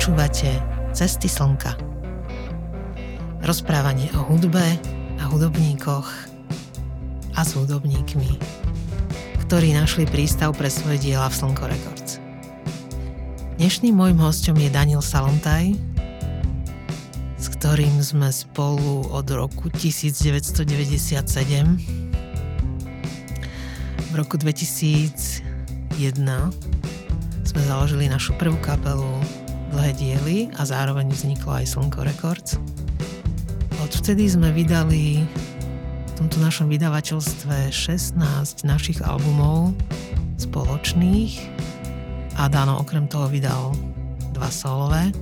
Počúvate Cesty slnka. Rozprávanie o hudbe a hudobníkoch a s hudobníkmi, ktorí našli prístav pre svoje diela v Slnko Records. Dnešným môjim hostom je Daniel Salontaj, s ktorým sme spolu od roku 1997. V roku 2001 sme založili našu prvú kapelu Dlhé diely a zároveň vzniklo aj Slnko Records. Odvtedy sme vydali v tomto našom vydavateľstve 16 našich albumov spoločných a Dano okrem toho vydal dva solové.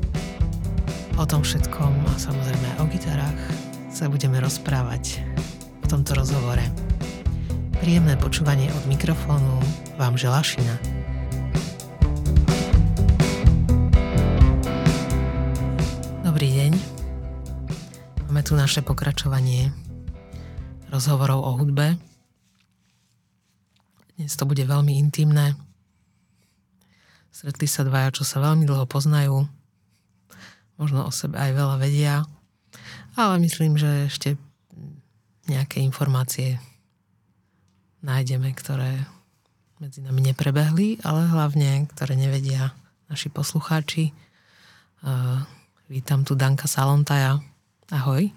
O tom všetkom a samozrejme o gitarách sa budeme rozprávať v tomto rozhovore. Príjemné počúvanie od mikrofónu vám želá Šina. Tu naše pokračovanie rozhovorov o hudbe. Dnes to bude veľmi intimné. Stretli sa dvaja, čo sa veľmi dlho poznajú. Možno o sebe aj veľa vedia. Ale myslím, že ešte nejaké informácie nájdeme, ktoré medzi nami neprebehli, ale hlavne, ktoré nevedia naši poslucháči. Vítam tu Danka Salontaja. Ahoj.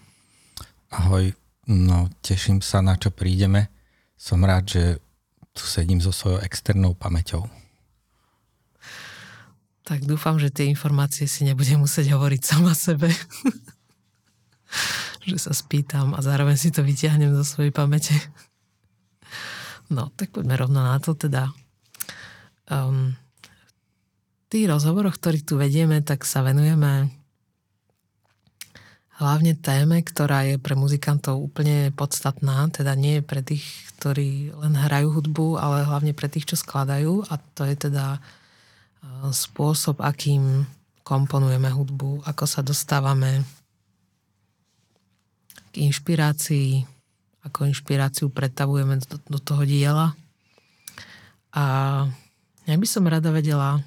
Ahoj, no teším sa, na čo prídeme. Som rád, že tu sedím so svojou externou pamäťou. Tak dúfam, že tie informácie si nebudem musieť hovoriť sama sebe. že sa spýtam a zároveň si to vyťahnem zo svojej pamäte. No, tak poďme rovno na to teda. Um, v tých rozhovoroch, ktorých tu vedieme, tak sa venujeme hlavne téme, ktorá je pre muzikantov úplne podstatná, teda nie pre tých, ktorí len hrajú hudbu, ale hlavne pre tých, čo skladajú a to je teda uh, spôsob, akým komponujeme hudbu, ako sa dostávame k inšpirácii, ako inšpiráciu pretavujeme do, do toho diela. A ja by som rada vedela,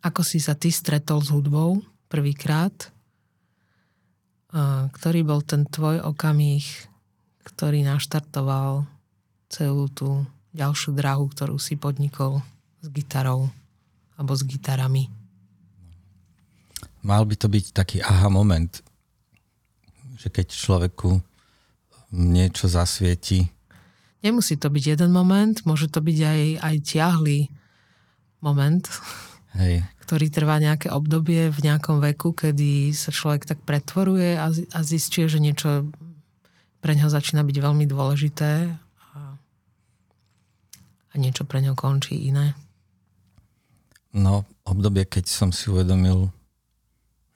ako si sa ty stretol s hudbou prvýkrát, ktorý bol ten tvoj okamih, ktorý naštartoval celú tú ďalšiu dráhu, ktorú si podnikol s gitarou alebo s gitarami. Mal by to byť taký aha moment, že keď človeku niečo zasvieti. Nemusí to byť jeden moment, môže to byť aj, aj ťahlý moment, Hej. Ktorý trvá nejaké obdobie v nejakom veku, kedy sa človek tak pretvoruje a, zistuje, že niečo pre neho začína byť veľmi dôležité a, a niečo pre neho končí iné. No, obdobie, keď som si uvedomil,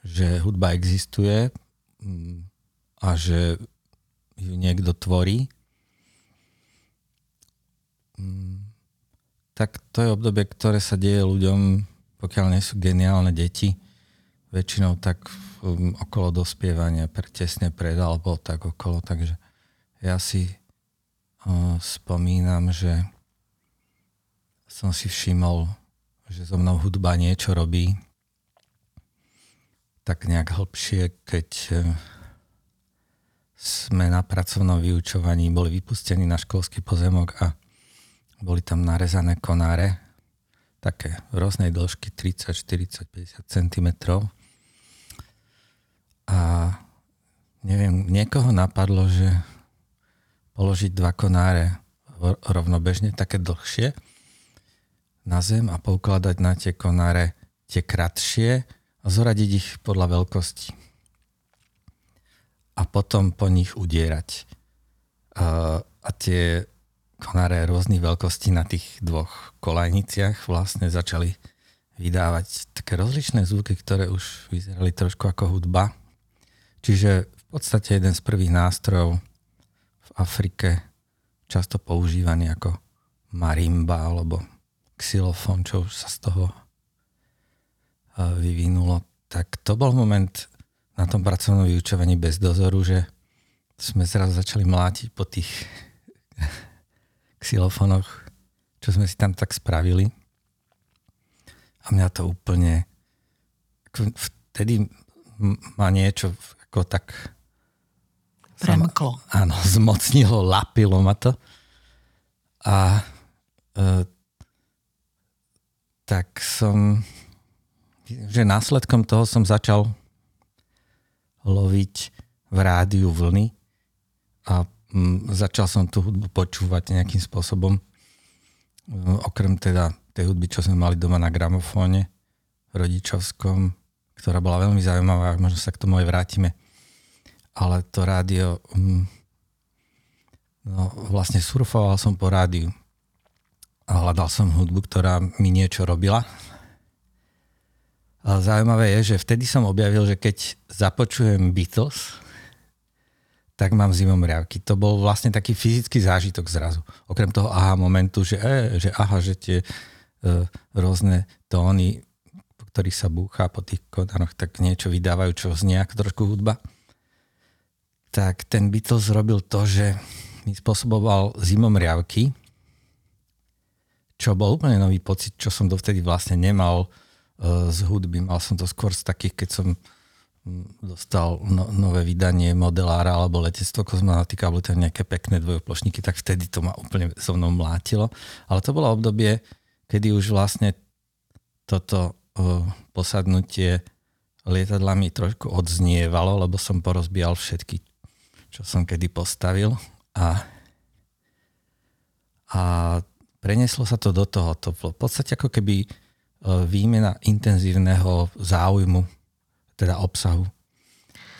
že hudba existuje mm, a že ju niekto tvorí, mm, tak to je obdobie, ktoré sa deje ľuďom, pokiaľ nie sú geniálne deti, väčšinou tak um, okolo dospievania, tesne pred alebo tak okolo. Takže ja si uh, spomínam, že som si všimol, že so mnou hudba niečo robí tak nejak hlbšie, keď uh, sme na pracovnom vyučovaní boli vypustení na školský pozemok a boli tam narezané konáre, také rôznej dĺžky 30, 40, 50 cm. A neviem, niekoho napadlo, že položiť dva konáre rovnobežne, také dlhšie, na zem a poukladať na tie konáre tie kratšie a zoradiť ich podľa veľkosti a potom po nich udierať. A, a tie konáre rôznych veľkostí na tých dvoch kolajniciach vlastne začali vydávať také rozličné zvuky, ktoré už vyzerali trošku ako hudba. Čiže v podstate jeden z prvých nástrojov v Afrike často používaný ako marimba alebo xylofón, čo už sa z toho vyvinulo. Tak to bol moment, na tom pracovnom vyučovaní bez dozoru, že sme zrazu začali mlátiť po tých xylofónoch, čo sme si tam tak spravili. A mňa to úplne vtedy ma niečo ako tak Premklo. Áno, zmocnilo, lapilo ma to. A e, tak som, že následkom toho som začal loviť v rádiu vlny a začal som tú hudbu počúvať nejakým spôsobom. E, okrem teda tej hudby, čo sme mali doma na gramofóne rodičovskom, ktorá bola veľmi zaujímavá, možno sa k tomu aj vrátime. Ale to rádio, m, no vlastne surfoval som po rádiu a hľadal som hudbu, ktorá mi niečo robila. A zaujímavé je, že vtedy som objavil, že keď započujem Beatles, tak mám zimom riavky. To bol vlastne taký fyzický zážitok zrazu. Okrem toho aha momentu, že, e, že aha, že tie e, rôzne tóny, po ktorých sa búcha po tých kodároch, tak niečo vydávajú, čo znie ako trošku hudba. Tak ten Beatles robil to, že mi spôsoboval zimom riavky, čo bol úplne nový pocit, čo som dovtedy vlastne nemal e, z hudby. Mal som to skôr z takých, keď som dostal no, nové vydanie modelára alebo letectvo kozmonautika, alebo tam nejaké pekné dvojoplošníky, tak vtedy to ma úplne so mnou mlátilo. Ale to bolo obdobie, kedy už vlastne toto uh, posadnutie lietadlami trošku odznievalo, lebo som porozbíjal všetky, čo som kedy postavil a, a preneslo sa to do toho. To v podstate ako keby uh, výmena intenzívneho záujmu teda obsahu.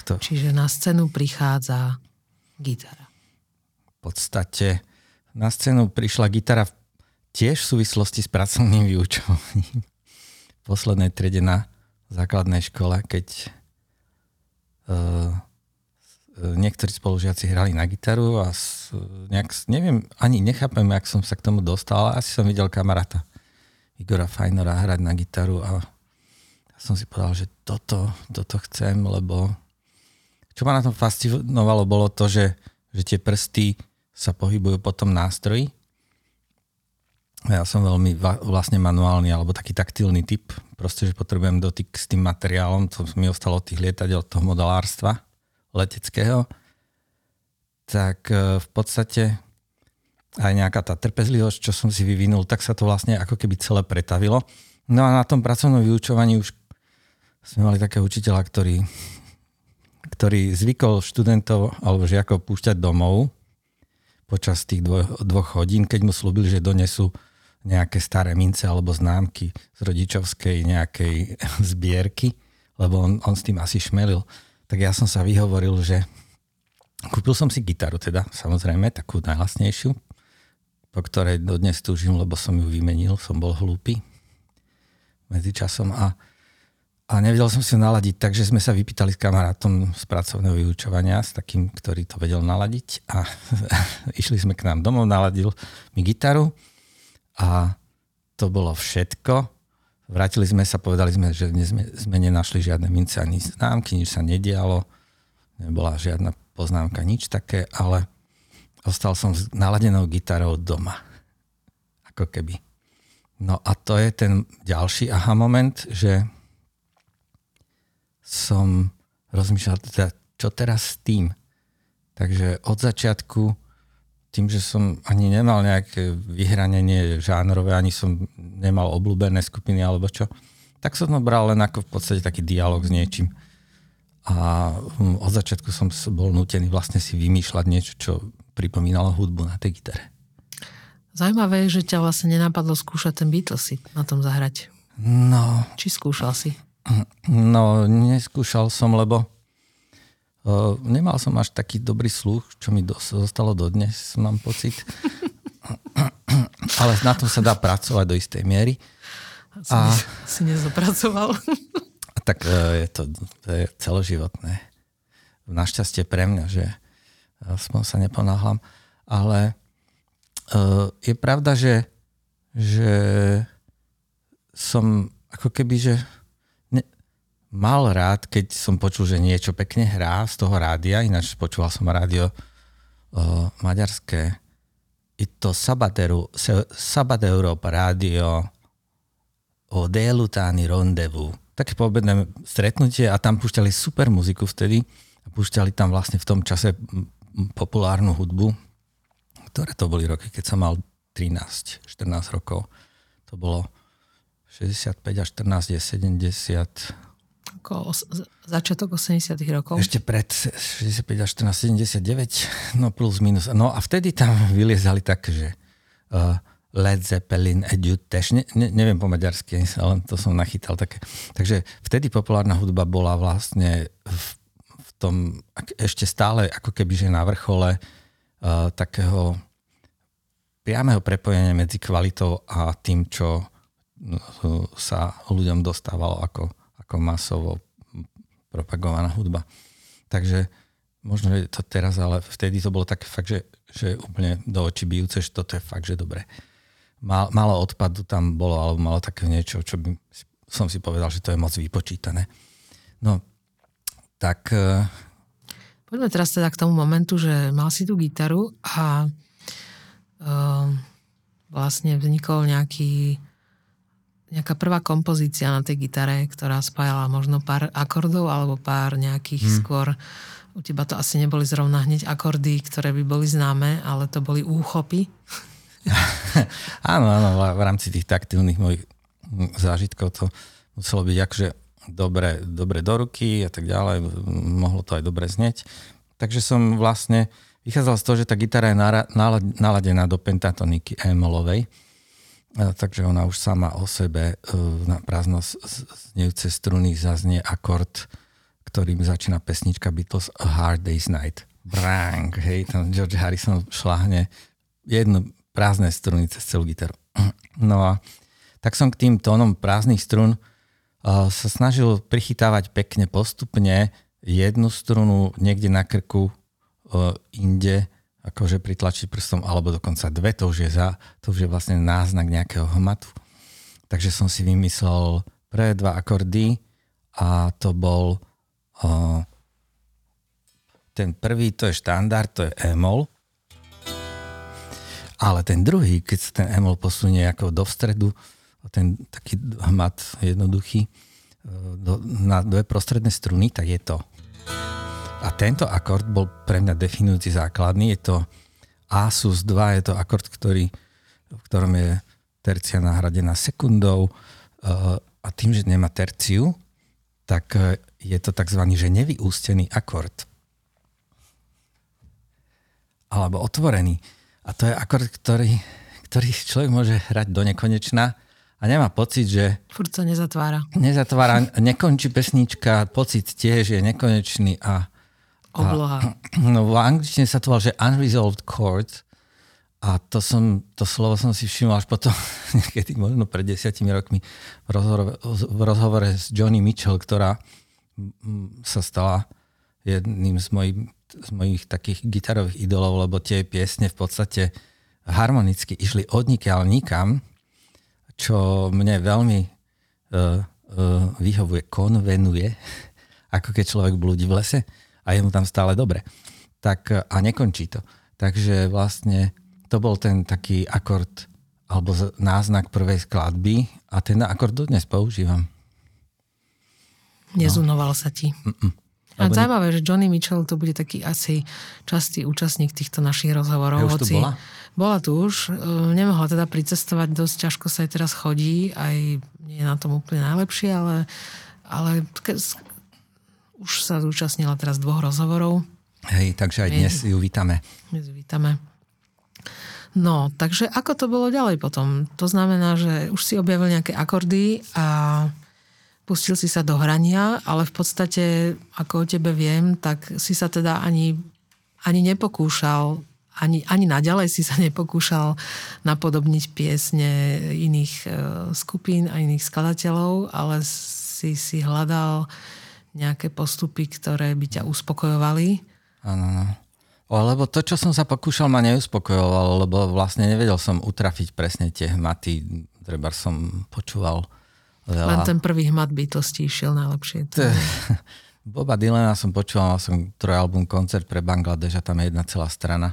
Kto... Čiže na scénu prichádza gitara. V podstate na scénu prišla gitara tiež v súvislosti s pracovným vyučovaním. V poslednej triede na základnej škole, keď uh, niektorí spolužiaci hrali na gitaru a s, nejak, neviem, ani nechápem, jak som sa k tomu dostal, asi som videl kamaráta Igora Fajnora hrať na gitaru a som si povedal, že toto, toto chcem, lebo čo ma na tom fascinovalo, bolo to, že, že tie prsty sa pohybujú po tom nástroji. Ja som veľmi vlastne manuálny alebo taký taktilný typ. Proste, že potrebujem dotyk s tým materiálom. To mi ostalo od tých lietadiel, toho modelárstva leteckého. Tak e, v podstate aj nejaká tá trpezlivosť, čo som si vyvinul, tak sa to vlastne ako keby celé pretavilo. No a na tom pracovnom vyučovaní už sme mali takého učiteľa, ktorý, ktorý zvykol študentov alebo žiakov púšťať domov počas tých dvo, dvoch hodín, keď mu slúbil, že donesú nejaké staré mince alebo známky z rodičovskej nejakej zbierky, lebo on, on s tým asi šmelil. Tak ja som sa vyhovoril, že kúpil som si gitaru teda, samozrejme, takú najlasnejšiu, po ktorej dodnes túžim, lebo som ju vymenil, som bol hlúpy medzičasom a a nevedel som si ho naladiť, takže sme sa vypýtali s kamarátom z pracovného vyučovania, s takým, ktorý to vedel naladiť a išli sme k nám domov, naladil mi gitaru a to bolo všetko. Vrátili sme sa, povedali sme, že sme, sme nenašli žiadne mince ani známky, nič sa nedialo, nebola žiadna poznámka, nič také, ale ostal som s naladenou gitarou doma. Ako keby. No a to je ten ďalší aha moment, že som rozmýšľal, teda, čo teraz s tým. Takže od začiatku, tým, že som ani nemal nejaké vyhranenie žánrové, ani som nemal obľúbené skupiny alebo čo, tak som to bral len ako v podstate taký dialog s niečím. A hm, od začiatku som bol nutený vlastne si vymýšľať niečo, čo pripomínalo hudbu na tej gitare. Zaujímavé je, že ťa vlastne nenapadlo skúšať ten Beatles na tom zahrať. No. Či skúšal si? No, neskúšal som, lebo uh, nemal som až taký dobrý sluch, čo mi do, zostalo dodnes, mám pocit. Ale na tom sa dá pracovať do istej miery. A, si nezapracoval. tak uh, je to, to je celoživotné. Našťastie pre mňa, že aspoň sa neponáhlam. Ale uh, je pravda, že, že som ako keby, že mal rád, keď som počul, že niečo pekne hrá z toho rádia, ináč počúval som rádio uh, maďarské. I to Sabateru, Sabat Európa rádio o délutány rondevu. také poobedné stretnutie a tam púšťali super muziku vtedy. A púšťali tam vlastne v tom čase populárnu hudbu, ktoré to boli roky, keď som mal 13, 14 rokov. To bolo 65 až 14 je 70, ako os- začiatok 80 rokov. Ešte pred 65 až 14, 79, no plus minus. No a vtedy tam vyliezali tak, že uh, Led Zeppelin, Edu Tež, ne, ne, neviem po maďarsky, ale to som nachytal také. Takže vtedy populárna hudba bola vlastne v, v tom ešte stále ako keby, že na vrchole uh, takého priameho prepojenia medzi kvalitou a tým, čo uh, sa ľuďom dostávalo ako ako masovo propagovaná hudba. Takže možno je to teraz, ale vtedy to bolo také fakt, že, že úplne do očí bijúce, že toto je fakt, že dobre. Mal, malo odpadu tam bolo, alebo malo také niečo, čo by som si povedal, že to je moc vypočítané. No, tak... E, Poďme teraz teda k tomu momentu, že mal si tú gitaru a uh, vlastne vznikol nejaký nejaká prvá kompozícia na tej gitare, ktorá spájala možno pár akordov alebo pár nejakých hmm. skôr u teba to asi neboli zrovna hneď akordy, ktoré by boli známe, ale to boli úchopy. áno, áno, v rámci tých taktilných mojich zážitkov to muselo byť akože dobre, dobre do ruky a tak ďalej, mohlo to aj dobre znieť. Takže som vlastne vychádzal z toho, že tá gitara je naladená do pentatoniky E-molovej, takže ona už sama o sebe e, na prázdno znejúce struny zaznie akord, ktorým začína pesnička Beatles A Hard Day's Night. Brang, hej, tam George Harrison šláhne jednu prázdne struny cez celú gitaru. No a tak som k tým tónom prázdnych strun uh, sa snažil prichytávať pekne postupne jednu strunu niekde na krku, uh, inde akože pritlačiť prstom, alebo dokonca dve, to už je, za, to už je vlastne náznak nejakého hmatu. Takže som si vymyslel prvé dva akordy a to bol uh, ten prvý, to je štandard, to je E-mol. Ale ten druhý, keď sa ten E-mol posunie ako do vstredu, ten taký hmat jednoduchý, do, na dve prostredné struny, tak je to a tento akord bol pre mňa definujúci základný. Je to Asus 2, je to akord, ktorý, v ktorom je tercia nahradená sekundou eh, a tým, že nemá terciu, tak eh, je to tzv. že nevyústený akord. Alebo otvorený. A to je akord, ktorý, ktorý človek môže hrať do nekonečna a nemá pocit, že... Furt sa nezatvára. Nezatvára, nekončí pesnička, pocit tiež je nekonečný a Obloha. A, no v angličtine sa to volá, že unresolved chords a to, som, to slovo som si všimol až potom, niekedy možno pred desiatimi rokmi v rozhovore, v rozhovore s Johnny Mitchell, ktorá sa stala jedným z mojich, z mojich takých gitarových idolov, lebo tie piesne v podstate harmonicky išli od nikiaľ nikam, čo mne veľmi uh, uh, vyhovuje, konvenuje, ako keď človek blúdi v lese a je mu tam stále dobre. Tak, a nekončí to. Takže vlastne to bol ten taký akord alebo náznak prvej skladby a ten akord dodnes používam. Nezunoval no. sa ti. Mm-mm. A zaujímavé, že Johnny Mitchell to bude taký asi častý účastník týchto našich rozhovorov. Ja už tu bola? Bola tu už. E, nemohla teda pricestovať, dosť ťažko sa aj teraz chodí, aj nie je na tom úplne najlepšie, ale, ale už sa zúčastnila teraz dvoch rozhovorov. Hej, takže aj dnes ju vítame. Dnes ju vítame. No, takže ako to bolo ďalej potom? To znamená, že už si objavil nejaké akordy a pustil si sa do hrania, ale v podstate, ako o tebe viem, tak si sa teda ani, ani nepokúšal, ani, ani naďalej si sa nepokúšal napodobniť piesne iných e, skupín a iných skladateľov, ale si si hľadal nejaké postupy, ktoré by ťa uspokojovali. Áno, no. Lebo to, čo som sa pokúšal, ma neuspokojovalo, lebo vlastne nevedel som utrafiť presne tie hmaty. Treba som počúval veľa. Len ten prvý hmat by to stíšil najlepšie. To... Boba Dylana som počúval, mal som trojalbum koncert pre Bangladeš a tam je jedna celá strana.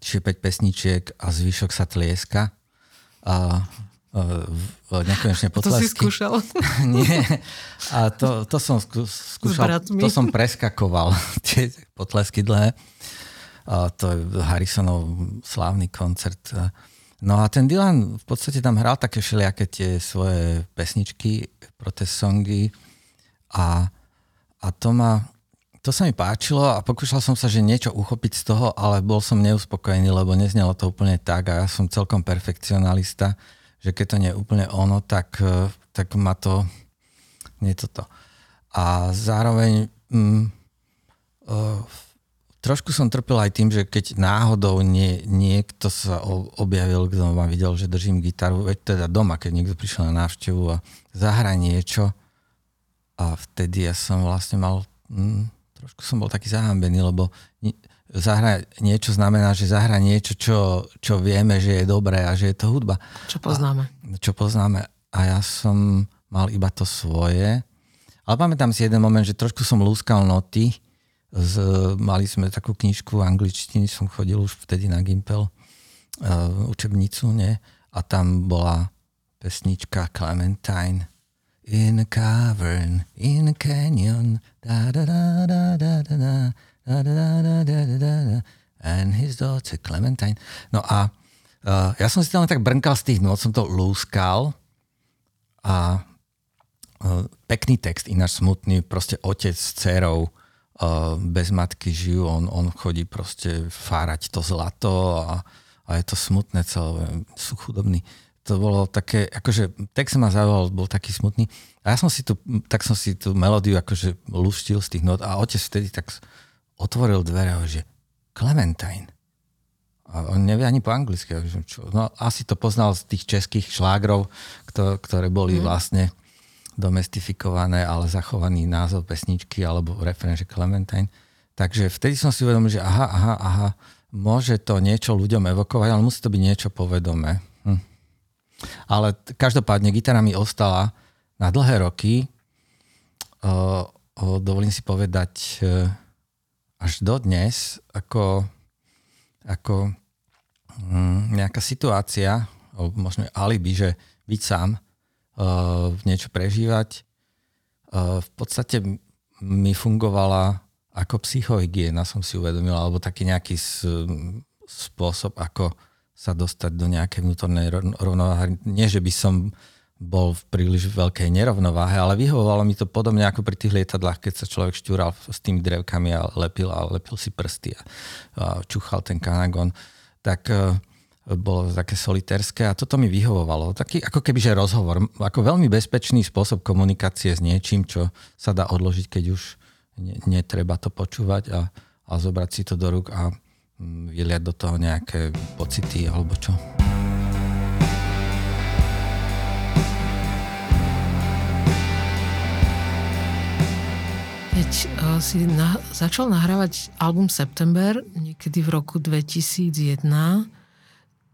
Čiže 5 pesničiek a zvyšok sa tlieska. A nekonečne potlesky. To si skúšal? Nie. A to, to som skú, skúšal, to som preskakoval, tie potlesky dlhé. A to je Harrisonov slávny koncert. No a ten Dylan v podstate tam hral také všelijaké tie svoje pesničky, protest songy a, a to ma to sa mi páčilo a pokúšal som sa, že niečo uchopiť z toho, ale bol som neuspokojený, lebo neznelo to úplne tak a ja som celkom perfekcionalista, že keď to nie je úplne ono, tak, e, tak ma to, nie toto. A zároveň mm, uh, trošku som trpel aj tým, že keď náhodou nie, niekto sa objavil, kto ma videl, že držím gitaru, veď teda doma, keď niekto prišiel na návštevu a zahra niečo a vtedy ja som vlastne mal mm, trošku som bol taký zahambený, lebo zahra niečo znamená, že zahra niečo, čo, čo vieme, že je dobré a že je to hudba. Čo poznáme. A, čo poznáme. A ja som mal iba to svoje. Ale pamätám si jeden moment, že trošku som lúskal noty. Z, mali sme takú knižku angličtiny, som chodil už vtedy na Gimpel, uh, učebnicu, nie? A tam bola pesnička Clementine in a cavern, in a canyon, da da da da da da da and his daughter Clementine. No a uh, ja som si tam tak brnkal z tých nôd, som to lúskal a uh, pekný text, ináč smutný, proste otec s dcerou uh, bez matky žijú, on, on chodí proste fárať to zlato a, a je to smutné celé, sú chudobní to bolo také, akože text ma zaujal, bol taký smutný. A ja som si tu, tak som si tú melódiu akože luštil z tých not a otec vtedy tak otvoril dvere a že Clementine. A on nevie ani po anglicky. No asi to poznal z tých českých šlágrov, ktoré boli mm. vlastne domestifikované, ale zachovaný názov pesničky alebo referen, že Clementine. Takže vtedy som si uvedomil, že aha, aha, aha, môže to niečo ľuďom evokovať, ale musí to byť niečo povedomé. Ale každopádne gitara mi ostala na dlhé roky. O, o, dovolím si povedať e, až dodnes, ako, ako mm, nejaká situácia, možno alibi, že byť sám, uh, niečo prežívať, uh, v podstate mi fungovala ako psychohygiena, som si uvedomil, alebo taký nejaký spôsob, ako sa dostať do nejakej vnútornej rovnováhy. Nie, že by som bol v príliš veľkej nerovnováhe, ale vyhovovalo mi to podobne ako pri tých lietadlách, keď sa človek štúral s tými drevkami a lepil a lepil si prsty a, a čuchal ten kanagon. Tak uh, bolo také solitérske a toto mi vyhovovalo. Taký ako keby, že rozhovor. Ako veľmi bezpečný spôsob komunikácie s niečím, čo sa dá odložiť, keď už netreba to počúvať a, a zobrať si to do rúk a vyliať do toho nejaké pocity alebo čo? Keď uh, si na, začal nahrávať album September niekedy v roku 2001,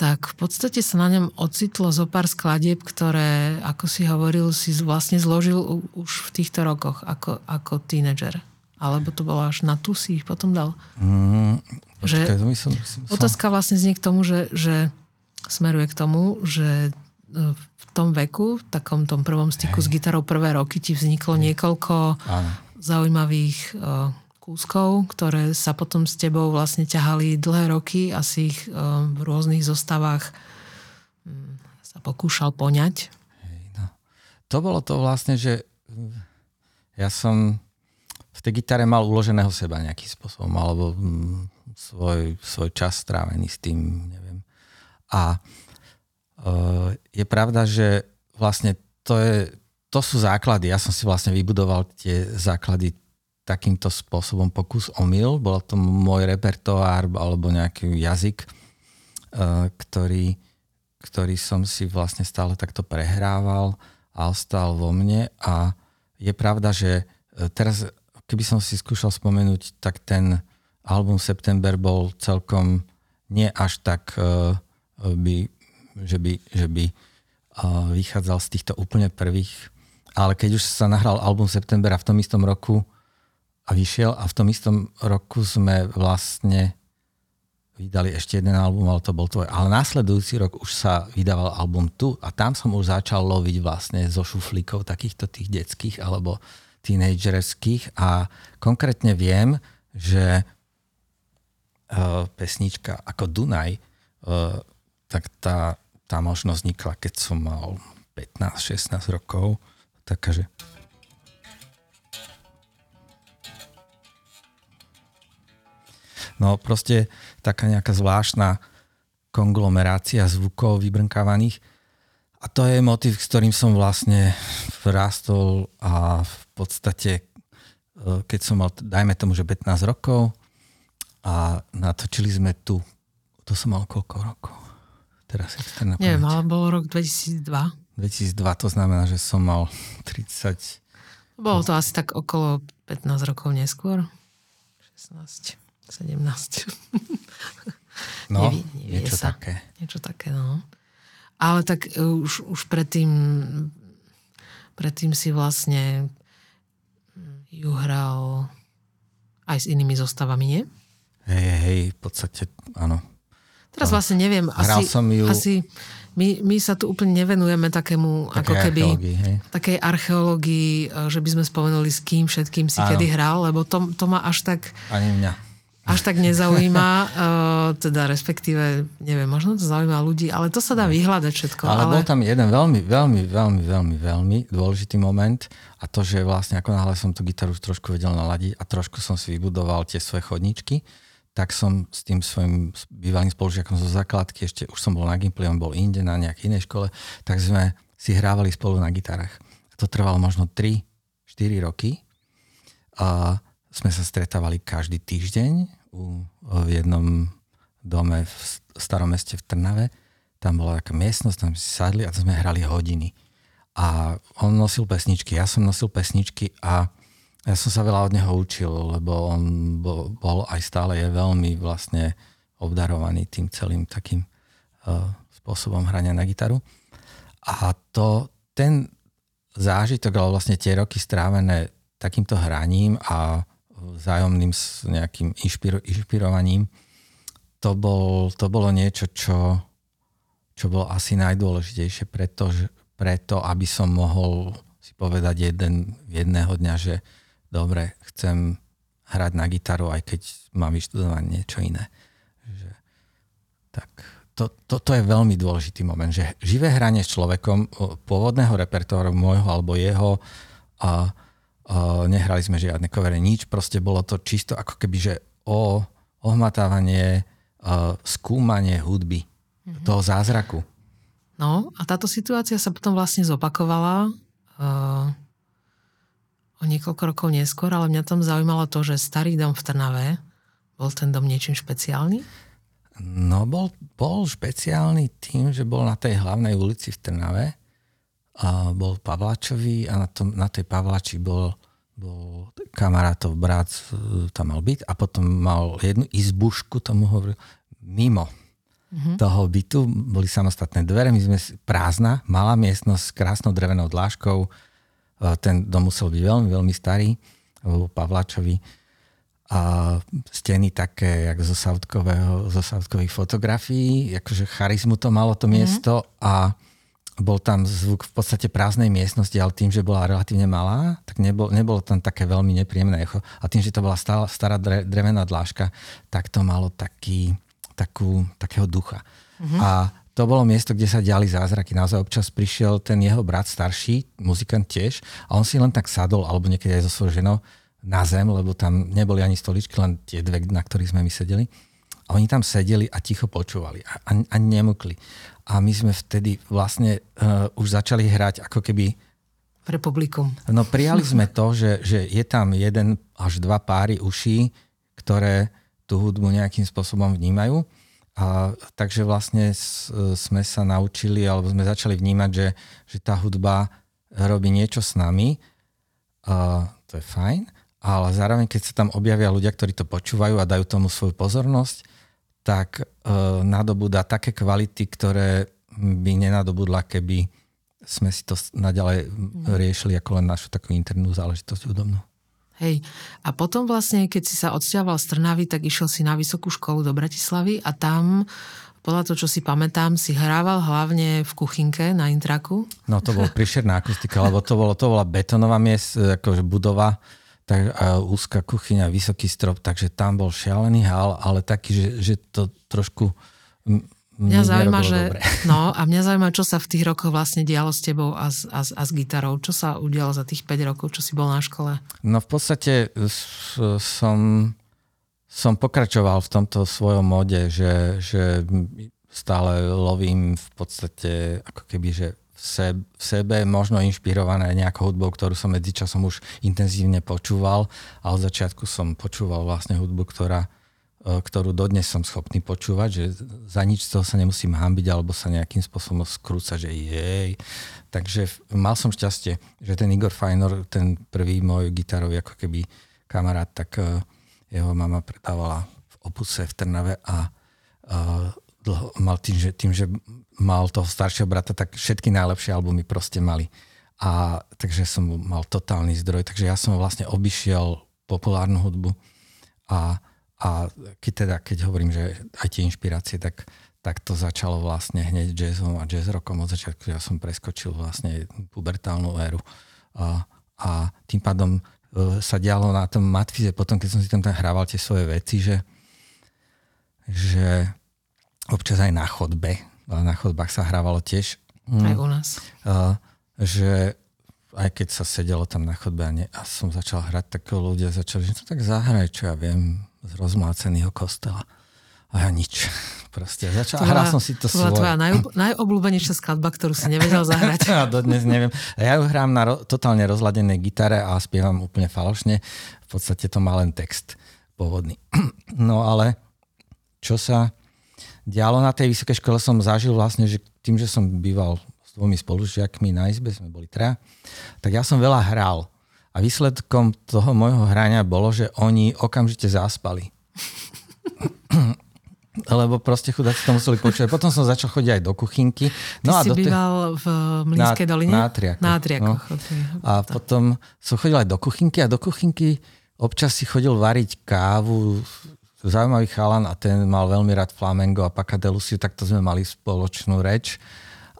tak v podstate sa na ňom ocitlo zo pár skladieb, ktoré, ako si hovoril, si vlastne zložil už v týchto rokoch ako, ako tínedžer. Alebo to bolo až na tu si ich potom dal? Mm, Počkaj, že myslím, myslím, otázka vlastne znie k tomu, že, že smeruje k tomu, že e, v tom veku, v takom tom prvom styku Hej. s gitarou prvé roky ti vzniklo Hej. niekoľko Áno. Zaujímavých uh, kúskov, ktoré sa potom s tebou vlastne ťahali dlhé roky a si ich uh, v rôznych zostavách um, sa pokúšal poňať. Hej, no. To bolo to vlastne, že ja som v tej gitare mal uloženého seba nejakým spôsobom, alebo mm, svoj, svoj čas strávený s tým, neviem. A uh, je pravda, že vlastne to, je, to sú základy. Ja som si vlastne vybudoval tie základy takýmto spôsobom pokus omyl. Bol to môj repertoár alebo nejaký jazyk, uh, ktorý, ktorý som si vlastne stále takto prehrával a ostal vo mne. A je pravda, že teraz keby som si skúšal spomenúť, tak ten album September bol celkom nie až tak, uh, by, že by, že by vychádzal z týchto úplne prvých, ale keď už sa nahral album September a v tom istom roku a vyšiel a v tom istom roku sme vlastne vydali ešte jeden album, ale to bol tvoj. Ale následujúci rok už sa vydával album tu a tam som už začal loviť vlastne zo šuflíkov takýchto tých detských alebo teenagerských a konkrétne viem, že uh, pesnička ako Dunaj, uh, tak tá, tá možnosť vznikla, keď som mal 15-16 rokov. Takže No proste taká nejaká zvláštna konglomerácia zvukov vybrnkávaných. A to je motiv, s ktorým som vlastne vrástol a v podstate, e, keď som mal, dajme tomu, že 15 rokov a natočili sme tu, to som mal koľko rokov? Teraz je to Neviem, ale bol rok 2002. 2002, to znamená, že som mal 30... Bolo to asi tak okolo 15 rokov neskôr. 16. 17. No, nevie, nevie niečo sa. také. Niečo také, no. Ale tak e, už, už predtým, predtým si vlastne ju hral aj s inými zostavami, nie? Hej, hej, v podstate áno. Teraz vlastne neviem, hral asi, som ju... asi my, my sa tu úplne nevenujeme takému, Také ako keby, hej. takej archeológii, e, že by sme spomenuli s kým všetkým si áno. kedy hral, lebo to, to ma až tak... Ani mňa až tak nezaujíma, uh, teda respektíve, neviem, možno to zaujíma ľudí, ale to sa dá vyhľadať všetko. Ale, ale bol tam jeden veľmi, veľmi, veľmi, veľmi, veľmi dôležitý moment a to, že vlastne ako náhle som tú gitaru trošku vedel naladiť a trošku som si vybudoval tie svoje chodničky, tak som s tým svojim bývalým spolužiakom zo základky, ešte už som bol na Gimply, on bol inde na nejakej inej škole, tak sme si hrávali spolu na gitarách. To trvalo možno 3-4 roky. A sme sa stretávali každý týždeň u, v jednom dome v starom meste v Trnave. Tam bola taká miestnosť, tam si sadli a tam sme hrali hodiny. A on nosil pesničky, ja som nosil pesničky a ja som sa veľa od neho učil, lebo on bol, bol aj stále je veľmi vlastne obdarovaný tým celým takým uh, spôsobom hrania na gitaru. A to, ten zážitok, ale vlastne tie roky strávené takýmto hraním a vzájomným nejakým inšpiro, inšpirovaním, to, bol, to bolo niečo, čo, čo bolo asi najdôležitejšie preto, že, preto, aby som mohol si povedať jeden, jedného dňa, že dobre, chcem hrať na gitaru, aj keď mám vyštudovať niečo iné. Že, tak to, to, to je veľmi dôležitý moment, že živé hranie s človekom pôvodného repertoáru môjho alebo jeho a Uh, nehrali sme žiadne covere, nič, proste bolo to čisto ako keby, že o ohmatávanie, uh, skúmanie hudby, mm-hmm. toho zázraku. No a táto situácia sa potom vlastne zopakovala uh, o niekoľko rokov neskôr, ale mňa tam zaujímalo to, že starý dom v Trnave, bol ten dom niečím špeciálny? No bol, bol špeciálny tým, že bol na tej hlavnej ulici v Trnave, a bol Pavlačový a na, tom, na tej Pavlači bol bol kamarátov brat, tam mal byť a potom mal jednu izbušku, tomu hovoril, mimo mm-hmm. toho bytu, boli samostatné dvere, my sme prázdna, malá miestnosť s krásnou drevenou dlážkou, ten dom musel byť veľmi, veľmi starý, bol Pavlačovi a steny také, jak zo, zo Sautkových fotografií, akože charizmu to malo to mm-hmm. miesto a bol tam zvuk v podstate prázdnej miestnosti, ale tým, že bola relatívne malá, tak nebol, nebolo tam také veľmi nepríjemné echo. A tým, že to bola stála, stará drevená dlážka, tak to malo taký, takú, takého ducha. Mm-hmm. A to bolo miesto, kde sa diali zázraky. Naozaj občas prišiel ten jeho brat starší, muzikant tiež, a on si len tak sadol, alebo niekedy aj so svojou ženou, na zem, lebo tam neboli ani stoličky, len tie dve, na ktorých sme my sedeli. A oni tam sedeli a ticho počúvali a, a, a nemukli a my sme vtedy vlastne uh, už začali hrať ako keby... Pre publikum. No prijali sme to, že, že je tam jeden až dva páry uší, ktoré tú hudbu nejakým spôsobom vnímajú. A, takže vlastne sme sa naučili, alebo sme začali vnímať, že, že tá hudba robí niečo s nami. A, to je fajn, ale zároveň, keď sa tam objavia ľudia, ktorí to počúvajú a dajú tomu svoju pozornosť, tak uh, nadobúda také kvality, ktoré by nenadobudla, keby sme si to naďalej mm. riešili ako len našu takú internú záležitosť údobnú. Hej. A potom vlastne, keď si sa odsťahoval z Trnavy, tak išiel si na vysokú školu do Bratislavy a tam podľa toho, čo si pamätám, si hrával hlavne v kuchynke na intraku. No to bolo príšerná akustika, lebo to, bolo, to bola betonová miest, akože budova, tak a úzka kuchyňa, vysoký strop, takže tam bol šialený hal, ale taký, že, že to trošku Mňa zaujíma, že, no, a mňa zaujíma, čo sa v tých rokoch vlastne dialo s tebou a s, a, a s gitarou. Čo sa udialo za tých 5 rokov, čo si bol na škole? No v podstate som, som pokračoval v tomto svojom mode, že, že stále lovím v podstate ako keby, že v sebe, v sebe možno inšpirované nejakou hudbou, ktorú som medzičasom už intenzívne počúval a od začiatku som počúval vlastne hudbu, ktorá ktorú dodnes som schopný počúvať, že za nič z toho sa nemusím hambiť alebo sa nejakým spôsobom skrúcať, že jej. Takže mal som šťastie, že ten Igor Fajnor, ten prvý môj gitarový ako keby kamarát, tak e, jeho mama predávala v Opuse v Trnave a uh, dlho, mal tým že, tým, že mal toho staršieho brata, tak všetky najlepšie albumy proste mali. A takže som mal totálny zdroj, takže ja som vlastne obišiel populárnu hudbu a a keď teda, keď hovorím, že aj tie inšpirácie, tak, tak to začalo vlastne hneď jazzom a jazz rockom od začiatku. Ja som preskočil vlastne pubertálnu éru. A, a tým pádom e, sa dialo na tom matfize potom, keď som si tam, hrával tie svoje veci, že, že občas aj na chodbe, na chodbách sa hrávalo tiež. Mm. Aj u nás. A, že aj keď sa sedelo tam na chodbe a, ne, a som začal hrať, tak ľudia začali, že to tak zahraj, čo ja viem, z rozmláceného kostela. A ja nič. Proste. Začal, hral som si to, bola tvoja naj, najobľúbenejšia skladba, ktorú si nevedel zahrať. ja dodnes neviem. Ja ju hrám na ro, totálne rozladenej gitare a spievam úplne falošne. V podstate to má len text pôvodný. no ale čo sa dialo na tej vysokej škole, som zažil vlastne, že tým, že som býval s dvomi spolužiakmi na izbe, sme boli traja, tak ja som veľa hral. A výsledkom toho môjho hrania bolo, že oni okamžite zaspali. Lebo proste chudáci to museli počuť. Potom som začal chodiť aj do kuchynky. No Ty a si do býval v Mlínskej doline? Na Triakoch. Na Triakoch. No. Okay. A potom som chodil aj do kuchynky a do kuchynky občas si chodil variť kávu zaujímavý chalan a ten mal veľmi rád flamengo a pakadelusiu, tak to sme mali spoločnú reč.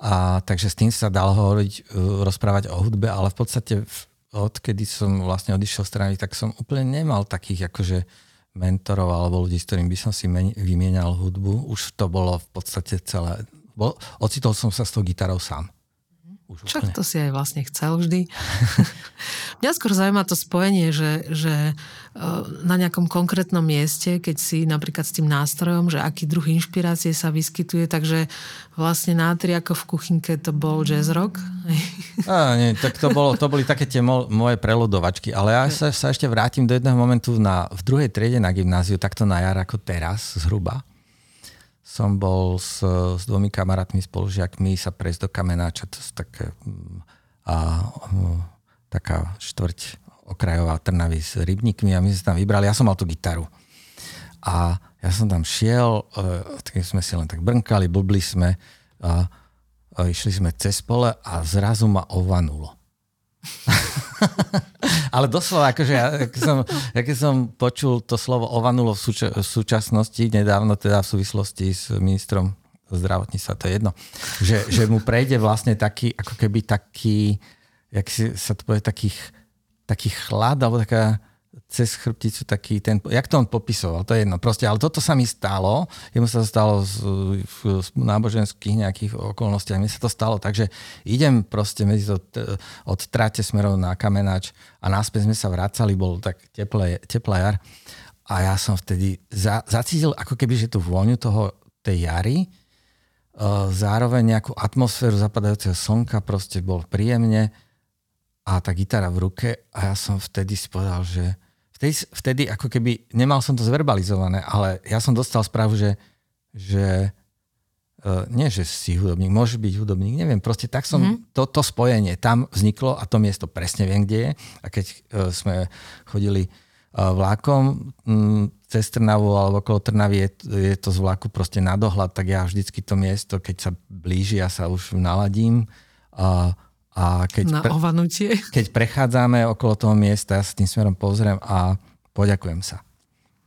A takže s tým sa dal hovoriť, uh, rozprávať o hudbe, ale v podstate odkedy som vlastne odišiel z strany, tak som úplne nemal takých akože mentorov alebo ľudí, s ktorým by som si men- vymienial hudbu. Už to bolo v podstate celé. Bol, ocitol som sa s tou gitarou sám. Už Však to si aj vlastne chcel vždy. Mňa skôr zaujíma to spojenie, že, že e, na nejakom konkrétnom mieste, keď si napríklad s tým nástrojom, že aký druh inšpirácie sa vyskytuje, takže vlastne nátri ako v kuchynke to bol jazz rock. A, nie, tak to, bolo, to boli také tie mo- moje prelodovačky, ale ja sa, sa ešte vrátim do jedného momentu na, v druhej triede na gymnáziu, takto na jar ako teraz zhruba som bol s, s dvomi kamarátmi, spolužiakmi sa prejsť do Kamenáča, to je také, mm, a, mm, taká štvrť okrajová Trnavy s rybníkmi a my sme tam vybrali, ja som mal tú gitaru. A ja som tam šiel, e, tak sme si len tak brnkali, blbli sme, a, a išli sme cez pole a zrazu ma ovanulo. Ale doslova, akože ja, keď som, ja keď som počul to slovo ovanulo v, súča- v súčasnosti, nedávno teda v súvislosti s ministrom zdravotníctva, to je jedno, že, že mu prejde vlastne taký, ako keby taký, jak si sa to povie, takých, taký chlad, alebo taká, cez chrbticu taký ten, jak to on popisoval, to je jedno. Proste, ale toto sa mi stalo, jemu sa to stalo z, z náboženských nejakých okolností, a sa to stalo, takže idem proste medzi to, od trate smerom na kamenač a náspäť sme sa vracali, bol tak teplé, teplá jar a ja som vtedy za, zacítil ako keby, že tú vôňu toho, tej jary, e, zároveň nejakú atmosféru zapadajúceho slnka, proste bol príjemne a tá gitara v ruke a ja som vtedy si povedal, že vtedy, vtedy ako keby, nemal som to zverbalizované, ale ja som dostal správu, že, že uh, nie, že si hudobník, môže byť hudobník, neviem, proste tak som, mm-hmm. to, to spojenie tam vzniklo a to miesto presne viem, kde je. A keď uh, sme chodili uh, vlákom um, cez Trnavu alebo okolo Trnavy, je, je to z vláku proste na dohľad, tak ja vždycky to miesto, keď sa blíži, ja sa už naladím. Uh, a keď, Na pre, ovanutie. keď prechádzame okolo toho miesta, ja sa tým smerom pozriem a poďakujem sa.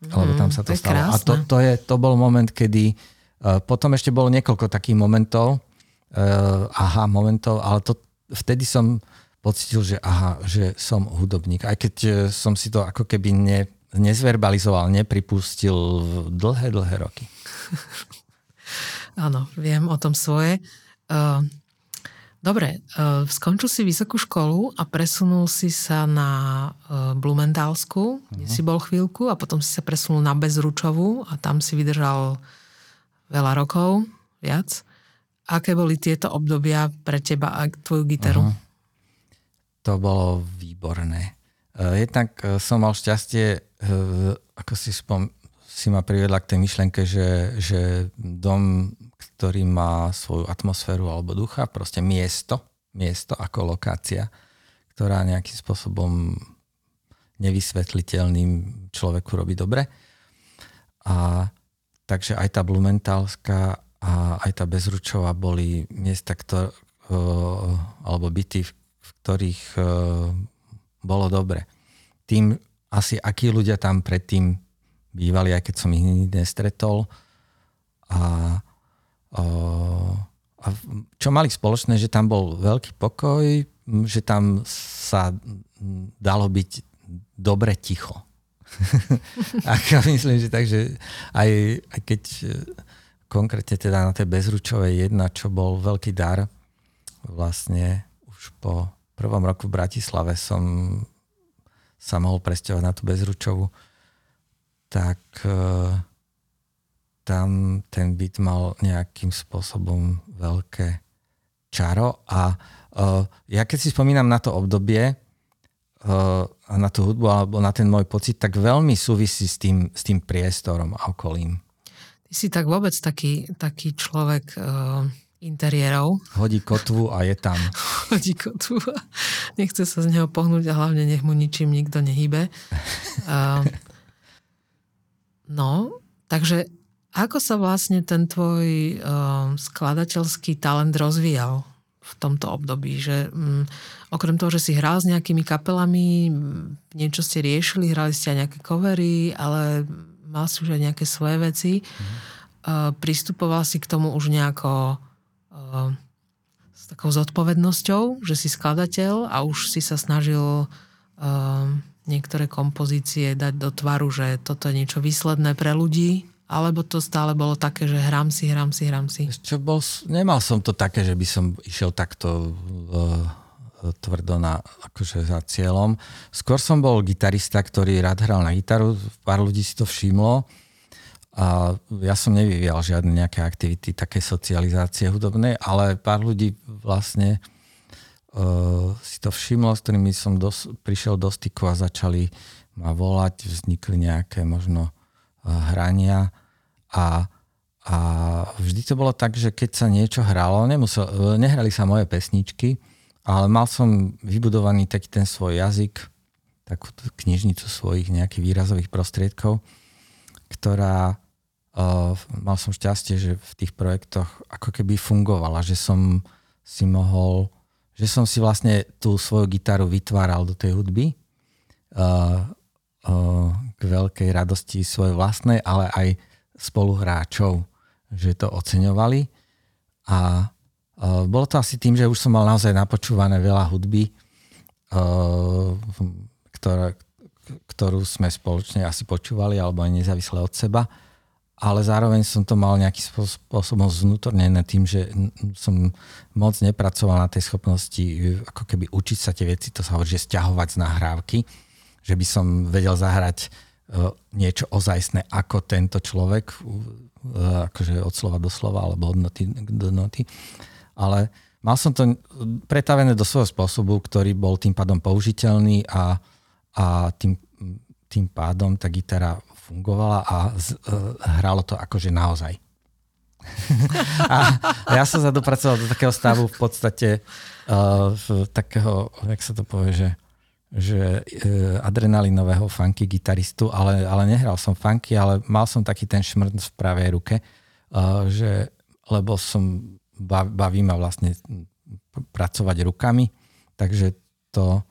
Lebo tam sa to, to stalo. A to, krásne. to, je, to bol moment, kedy uh, potom ešte bolo niekoľko takých momentov, uh, aha, momentov, ale to, vtedy som pocitil, že aha, že som hudobník. Aj keď uh, som si to ako keby ne, nezverbalizoval, nepripustil dlhé, dlhé roky. Áno, viem o tom svoje. Uh, dobre, uh, skončil si vysokú školu a presunul si sa na uh, Blumentálsku, kde si bol chvíľku a potom si sa presunul na Bezručovú a tam si vydržal veľa rokov, viac. Aké boli tieto obdobia pre teba a tvoju gitaru? Aha. To bolo výborné. Uh, Jednak som mal šťastie, ako si spom- si ma priviedla k tej myšlenke, že, že dom, ktorý má svoju atmosféru alebo ducha, proste miesto, miesto ako lokácia, ktorá nejakým spôsobom nevysvetliteľným človeku robí dobre. A takže aj tá Blumentálska a aj tá Bezručová boli miesta, ktor- alebo byty, v ktorých bolo dobre. Tým asi akí ľudia tam predtým bývali, aj keď som ich nestretol. A, a, čo mali spoločné, že tam bol veľký pokoj, že tam sa dalo byť dobre ticho. a myslím, že takže aj, aj keď konkrétne teda na tej bezručovej jedna, čo bol veľký dar, vlastne už po prvom roku v Bratislave som sa mohol presťovať na tú bezručovú, tak uh, tam ten byt mal nejakým spôsobom veľké čaro a uh, ja keď si spomínam na to obdobie uh, a na tú hudbu alebo na ten môj pocit, tak veľmi súvisí s tým, s tým priestorom a okolím. Ty si tak vôbec taký, taký človek uh, interiérov. Hodí kotvu a je tam. Hodí kotvu a nechce sa z neho pohnúť a hlavne nech mu ničím nikto nehybe. Uh, No, takže ako sa vlastne ten tvoj um, skladateľský talent rozvíjal v tomto období? Že um, okrem toho, že si hral s nejakými kapelami, niečo ste riešili, hrali ste aj nejaké covery, ale mal si už aj nejaké svoje veci. Mm. Uh, pristupoval si k tomu už nejako uh, s takou zodpovednosťou, že si skladateľ a už si sa snažil uh, niektoré kompozície dať do tvaru, že toto je niečo výsledné pre ľudí, alebo to stále bolo také, že hrám si, hrám si, hrám si? Čo bol, nemal som to také, že by som išiel takto uh, tvrdo na, akože za cieľom. Skôr som bol gitarista, ktorý rád hral na gitaru, pár ľudí si to všimlo a ja som nevyvíjal žiadne nejaké aktivity také socializácie hudobnej, ale pár ľudí vlastne uh, si to všimlo, s ktorými som dos- prišiel do styku a začali ma volať, vznikli nejaké možno uh, hrania a, a vždy to bolo tak, že keď sa niečo hralo, nemusel, nehrali sa moje pesničky, ale mal som vybudovaný taký ten svoj jazyk, takú knižnicu svojich nejakých výrazových prostriedkov, ktorá uh, mal som šťastie, že v tých projektoch ako keby fungovala, že som si mohol že som si vlastne tú svoju gitaru vytváral do tej hudby uh, uh, k veľkej radosti svojej vlastnej, ale aj spoluhráčov, že to oceňovali. A uh, bolo to asi tým, že už som mal naozaj napočúvané veľa hudby, uh, ktorá, ktorú sme spoločne asi počúvali, alebo aj nezávisle od seba ale zároveň som to mal nejakým spôsobom zvnútornené tým, že som moc nepracoval na tej schopnosti ako keby učiť sa tie veci, to sa hovorí, že stiahovať z nahrávky, že by som vedel zahrať niečo ozajstné ako tento človek, akože od slova do slova alebo od noty do noty. Ale mal som to pretavené do svojho spôsobu, ktorý bol tým pádom použiteľný a, a tým, tým pádom tá gitara fungovala a z, uh, hralo to akože naozaj. a ja som sa dopracoval do takého stavu v podstate uh, takého, jak sa to povie, že, že uh, adrenalinového funky gitaristu, ale, ale nehral som funky, ale mal som taký ten šmrt v pravej ruke, uh, že, lebo som baví ma vlastne pracovať rukami, Takže to,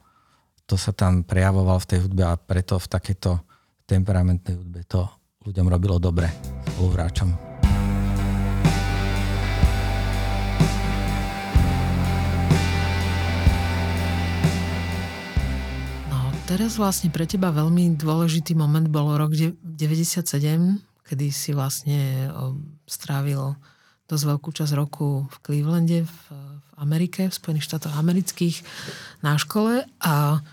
to sa tam prejavovalo v tej hudbe a preto v takejto temperamentnej hudbe to ľuďom robilo dobre spoluhráčom. Teraz vlastne pre teba veľmi dôležitý moment bol rok 97, kedy si vlastne strávil dosť veľkú časť roku v Clevelande, v, Amerike, v Spojených štátoch amerických na škole. A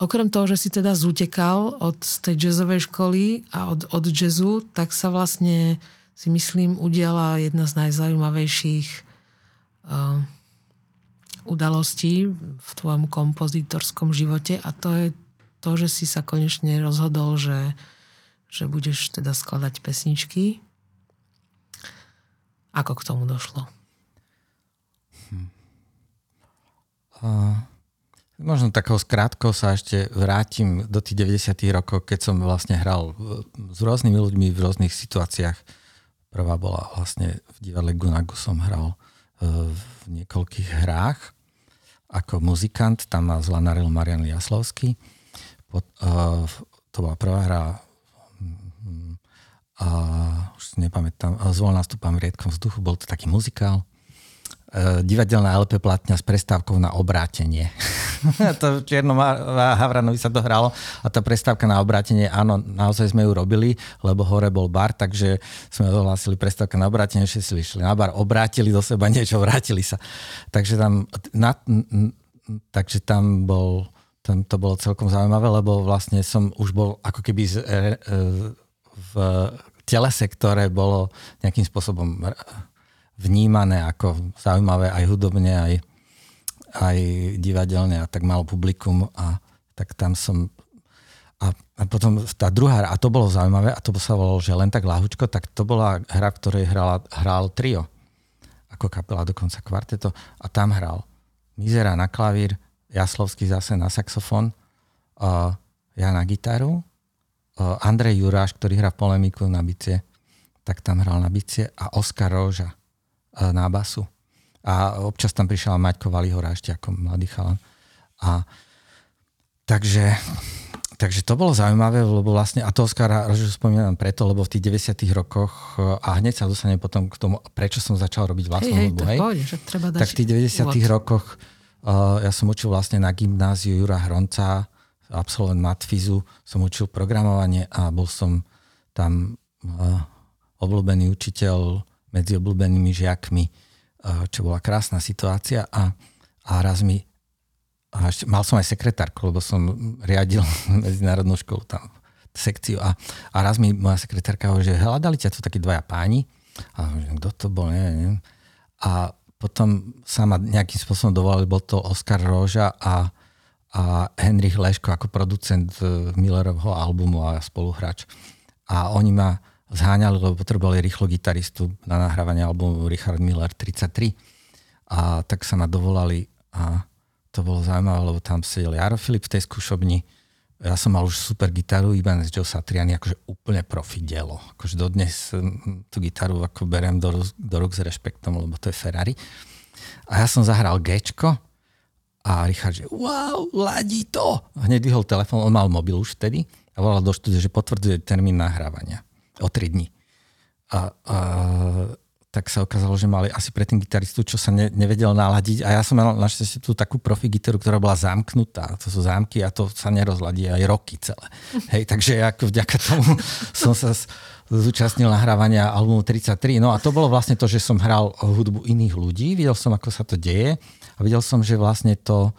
okrem toho, že si teda zutekal od tej jazzovej školy a od, od jazzu, tak sa vlastne si myslím udiala jedna z najzaujímavejších uh, udalostí v tvojom kompozitorskom živote. A to je to, že si sa konečne rozhodol, že, že budeš teda skladať pesničky. Ako k tomu došlo? Hm. Uh, možno takou skrátkou sa ešte vrátim do tých 90 rokov, keď som vlastne hral s rôznymi ľuďmi v rôznych situáciách. Prvá bola vlastne v divadle Gunagu som hral uh, v niekoľkých hrách ako muzikant, tam ma zlanaril Marian Jaslovský to bola prvá hra a už si nepamätám, zvol nástupám v riedkom vzduchu, bol to taký muzikál. Uh, divadelná LP platňa s prestávkou na obrátenie. to Čierno Havranovi sa dohralo a tá prestávka na obrátenie, áno, naozaj sme ju robili, lebo hore bol bar, takže sme ohlásili prestávka na obrátenie, všetci si vyšli na bar, obrátili do seba niečo, vrátili sa. Takže tam, na, takže tam bol tam to bolo celkom zaujímavé, lebo vlastne som už bol ako keby z, e, e, v telese, ktoré bolo nejakým spôsobom vnímané ako zaujímavé aj hudobne, aj, aj divadelne a tak malo publikum a tak tam som a, a potom tá druhá a to bolo zaujímavé, a to sa volalo, že len tak láhučko, tak to bola hra, v ktorej hrala, hral trio, ako kapela, dokonca kvarteto, a tam hral Mizera na klavír, Jaslovský zase na saxofón, uh, ja na gitaru, uh, Andrej Juráš, ktorý hrá v polemiku na bicie, tak tam hral na bicie a Oskar Róža uh, na basu. A občas tam prišiel Maťko Valihora ešte ako mladý chalan. A takže, takže to bolo zaujímavé, lebo vlastne, a to Oskara Róžu spomínam preto, lebo v tých 90 rokoch, a hneď sa dostanem potom k tomu, prečo som začal robiť vlastnú hej, hudbu, hej, hej, treba dať tak v tých 90 rokoch ja som učil vlastne na gymnáziu Jura Hronca, absolvent Matfizu, som učil programovanie a bol som tam obľúbený učiteľ medzi obľúbenými žiakmi, čo bola krásna situácia a, a raz mi a ešte, mal som aj sekretárku, lebo som riadil medzinárodnú školu tam sekciu a, a raz mi moja sekretárka hovorí, že hľadali ťa tu takí dvaja páni a kto to bol, neviem, neviem. A potom sa ma nejakým spôsobom dovolali, bol to Oskar Róža a, a Henrich Leško ako producent e, Millerovho albumu a spoluhráč. A oni ma zháňali, lebo potrebovali rýchlo gitaristu na nahrávanie albumu Richard Miller 33. A tak sa ma dovolali a to bolo zaujímavé, lebo tam sedel Jaro Filip v tej skúšobni, ja som mal už super gitaru, Ibanez Joe Satriani, akože úplne profi dielo. Akože dodnes hm, tú gitaru ako berem do, do rúk s rešpektom, lebo to je Ferrari. A ja som zahral Gčko a Richard, že wow, ladí to. Hneď vyhol telefón, on mal mobil už vtedy a volal do štúdia, že potvrdzuje termín nahrávania o 3 dní. A, a tak sa ukázalo, že mali asi predtým gitaristu, čo sa ne, nevedel naladiť. A ja som mal našťastie tú takú profi gitaru, ktorá bola zamknutá. To sú zámky a to sa nerozladí aj roky celé. Hej, takže ako vďaka tomu som sa zúčastnil nahrávania albumu 33. No a to bolo vlastne to, že som hral hudbu iných ľudí, videl som, ako sa to deje a videl som, že vlastne to,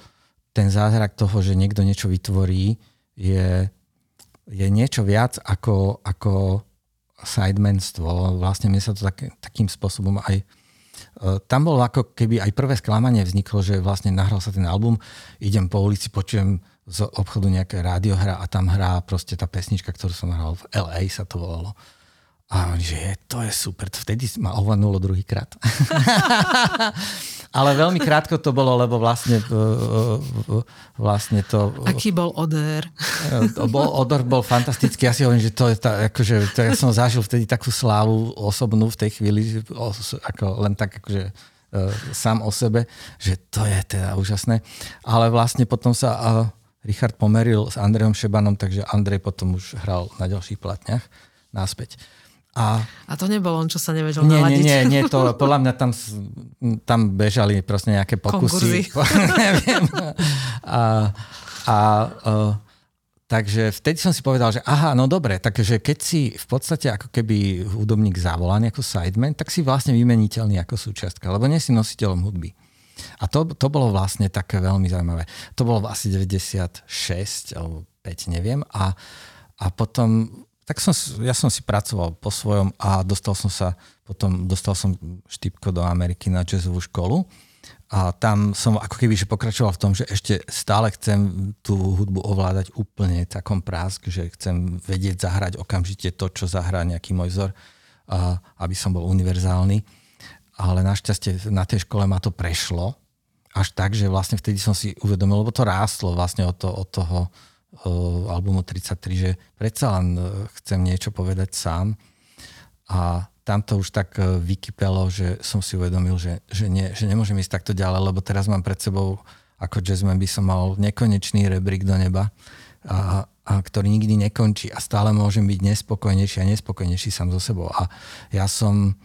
ten zázrak toho, že niekto niečo vytvorí, je, je niečo viac ako, ako sidemenstvo. Vlastne mi sa to tak, takým spôsobom aj e, tam bolo ako keby aj prvé sklamanie vzniklo, že vlastne nahral sa ten album, idem po ulici, počujem z obchodu nejaké rádiohra a tam hrá proste tá pesnička, ktorú som hral v LA sa to volalo. A že je, to je super. Vtedy ma ovanulo druhýkrát. Ale veľmi krátko to bolo, lebo vlastne, e, e, vlastne to... Aký bol odor? E, bol, odor bol fantastický. Ja si hovorím, že to je tá, akože, to ja som zažil vtedy takú slávu osobnú v tej chvíli, ako len tak akože sám o sebe, že to je teda úžasné. Ale vlastne potom sa Richard pomeril s Andrejom Šebanom, takže Andrej potom už hral na ďalších platniach náspäť. A, a to nebol on, čo sa nevedel nie, naladiť. Nie, nie, nie, to podľa mňa tam, tam bežali proste nejaké pokusy. Neviem. A, a, a, takže vtedy som si povedal, že aha, no dobre, takže keď si v podstate ako keby hudobník zavolaný ako sideman, tak si vlastne vymeniteľný ako súčiastka, lebo nie si nositeľom hudby. A to, to bolo vlastne také veľmi zaujímavé. To bolo asi 96 alebo 5, neviem. A, a potom tak som, ja som si pracoval po svojom a dostal som sa, potom dostal som štipko do Ameriky na jazzovú školu a tam som ako keby že pokračoval v tom, že ešte stále chcem tú hudbu ovládať úplne takom prásk, že chcem vedieť zahrať okamžite to, čo zahrá nejaký môj vzor, aby som bol univerzálny. Ale našťastie na tej škole ma to prešlo až tak, že vlastne vtedy som si uvedomil, lebo to rástlo vlastne od, to, od toho albumu 33, že predsa len e, chcem niečo povedať sám. A tam to už tak e, vykypelo, že som si uvedomil, že, že, nie, že nemôžem ísť takto ďalej, lebo teraz mám pred sebou, ako jazzman by som mal nekonečný rebrík do neba, a, a ktorý nikdy nekončí a stále môžem byť nespokojnejší a nespokojnejší sám so sebou. A ja som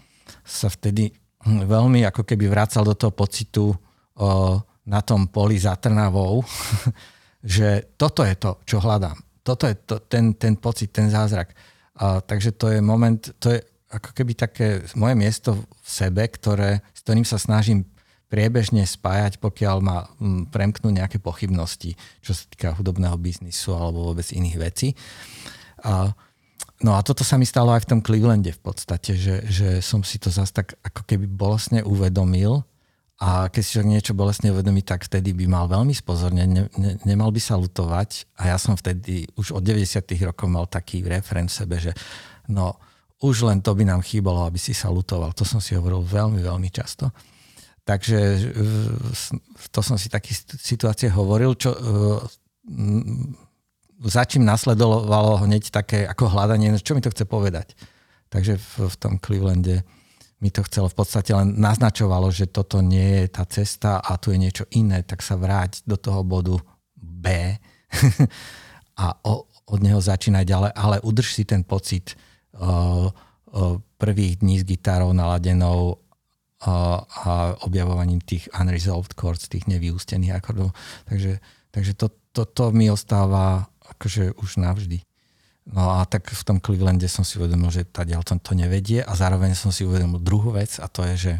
sa vtedy veľmi ako keby vracal do toho pocitu o, na tom poli za Trnavou, že toto je to, čo hľadám. Toto je to, ten, ten pocit, ten zázrak. A, takže to je moment, to je ako keby také moje miesto v sebe, ktoré, s ktorým sa snažím priebežne spájať, pokiaľ ma premknú nejaké pochybnosti, čo sa týka hudobného biznisu alebo vôbec iných vecí. A, no a toto sa mi stalo aj v tom Clevelande v podstate, že, že som si to zase tak ako keby bolestne uvedomil, a keď si však niečo bolestne uvedomí, tak vtedy by mal veľmi spozorne, ne, ne, nemal by sa lutovať. A ja som vtedy už od 90. rokov mal taký referent sebe, že no už len to by nám chýbalo, aby si sa lutoval. To som si hovoril veľmi, veľmi často. Takže to som si také situácie hovoril, čo za čím nasledovalo hneď také ako hľadanie, čo mi to chce povedať. Takže v, v tom Clevelande mi to chcelo v podstate len naznačovalo, že toto nie je tá cesta a tu je niečo iné, tak sa vráť do toho bodu B a o, od neho začínaj ďalej, ale udrž si ten pocit uh, uh, prvých dní s gitarou naladenou a objavovaním tých unresolved chords, tých nevyústených akordov. Takže, takže to, to, to mi ostáva akože už navždy. No a tak v tom Clevelande som si uvedomil, že tá to, to nevedie a zároveň som si uvedomil druhú vec a to je, že,